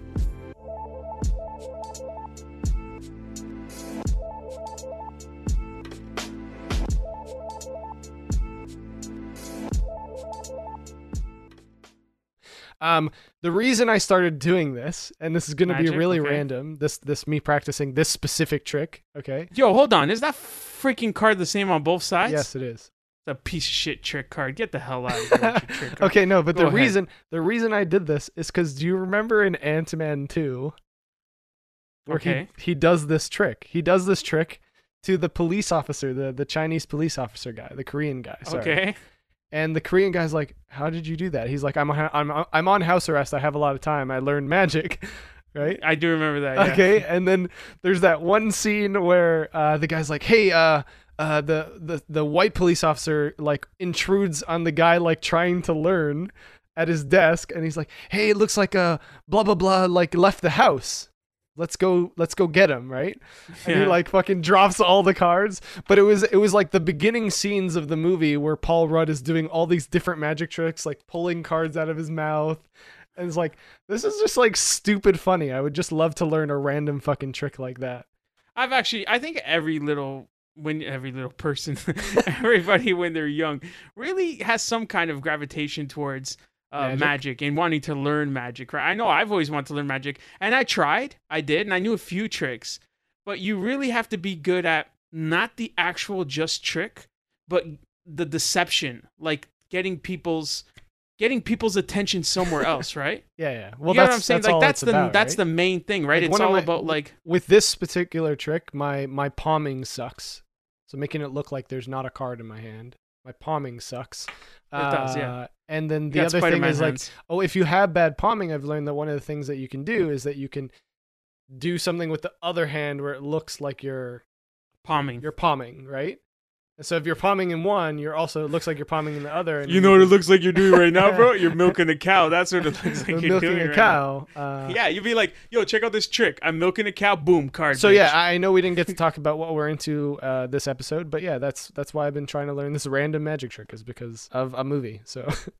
Um, the reason I started doing this, and this is going to be really okay. random. This this me practicing this specific trick. Okay. Yo, hold on. Is that freaking card the same on both sides? Yes, it is. It's a piece of shit trick card. Get the hell out of here. with your trick card. Okay, no, but Go the ahead. reason the reason I did this is because do you remember in Ant Man two, where Okay. he he does this trick? He does this trick to the police officer, the the Chinese police officer guy, the Korean guy. Sorry. Okay. And the Korean guy's like, "How did you do that?" He's like, "I'm on, I'm I'm on house arrest. I have a lot of time. I learned magic." Right? I do remember that. Yeah. Okay, and then there's that one scene where uh, the guy's like, "Hey, uh, uh, the the the white police officer like intrudes on the guy like trying to learn at his desk, and he's like, "Hey, it looks like uh blah blah blah like left the house. Let's go, let's go get him." Right? And he like fucking drops all the cards. But it was it was like the beginning scenes of the movie where Paul Rudd is doing all these different magic tricks, like pulling cards out of his mouth. And it's like, this is just like stupid funny. I would just love to learn a random fucking trick like that. I've actually, I think every little when every little person, everybody when they're young, really has some kind of gravitation towards uh, Magic? magic. and wanting to learn magic. Right? I know I've always wanted to learn magic, and I tried, I did, and I knew a few tricks. But you really have to be good at not the actual just trick, but the deception, like getting people's getting people's attention somewhere else, right? Yeah, yeah. Well, you know that's what I'm saying? That's like that's the about, that's right? the main thing, right? Like, it's all my- about like with this particular trick. My my palming sucks. So making it look like there's not a card in my hand. My palming sucks. It does, yeah. Uh, And then the other thing Spider-Man is like, oh, if you have bad palming, I've learned that one of the things that you can do is that you can do something with the other hand where it looks like you're palming. you're palming, right? And so if you're palming in one, you're also it looks like you're palming in the other. And You know what it looks like you're doing right now, bro? You're milking a cow. That's what it looks like You're you're milking doing a right cow. Uh. Yeah, you'd be like, "Yo, check out this trick. I'm milking a cow. Boom, card." So bitch. yeah, I know we didn't get to talk about what we're into uh, this episode, but yeah, that's that's why I've been trying to learn this random magic trick is because of a movie. So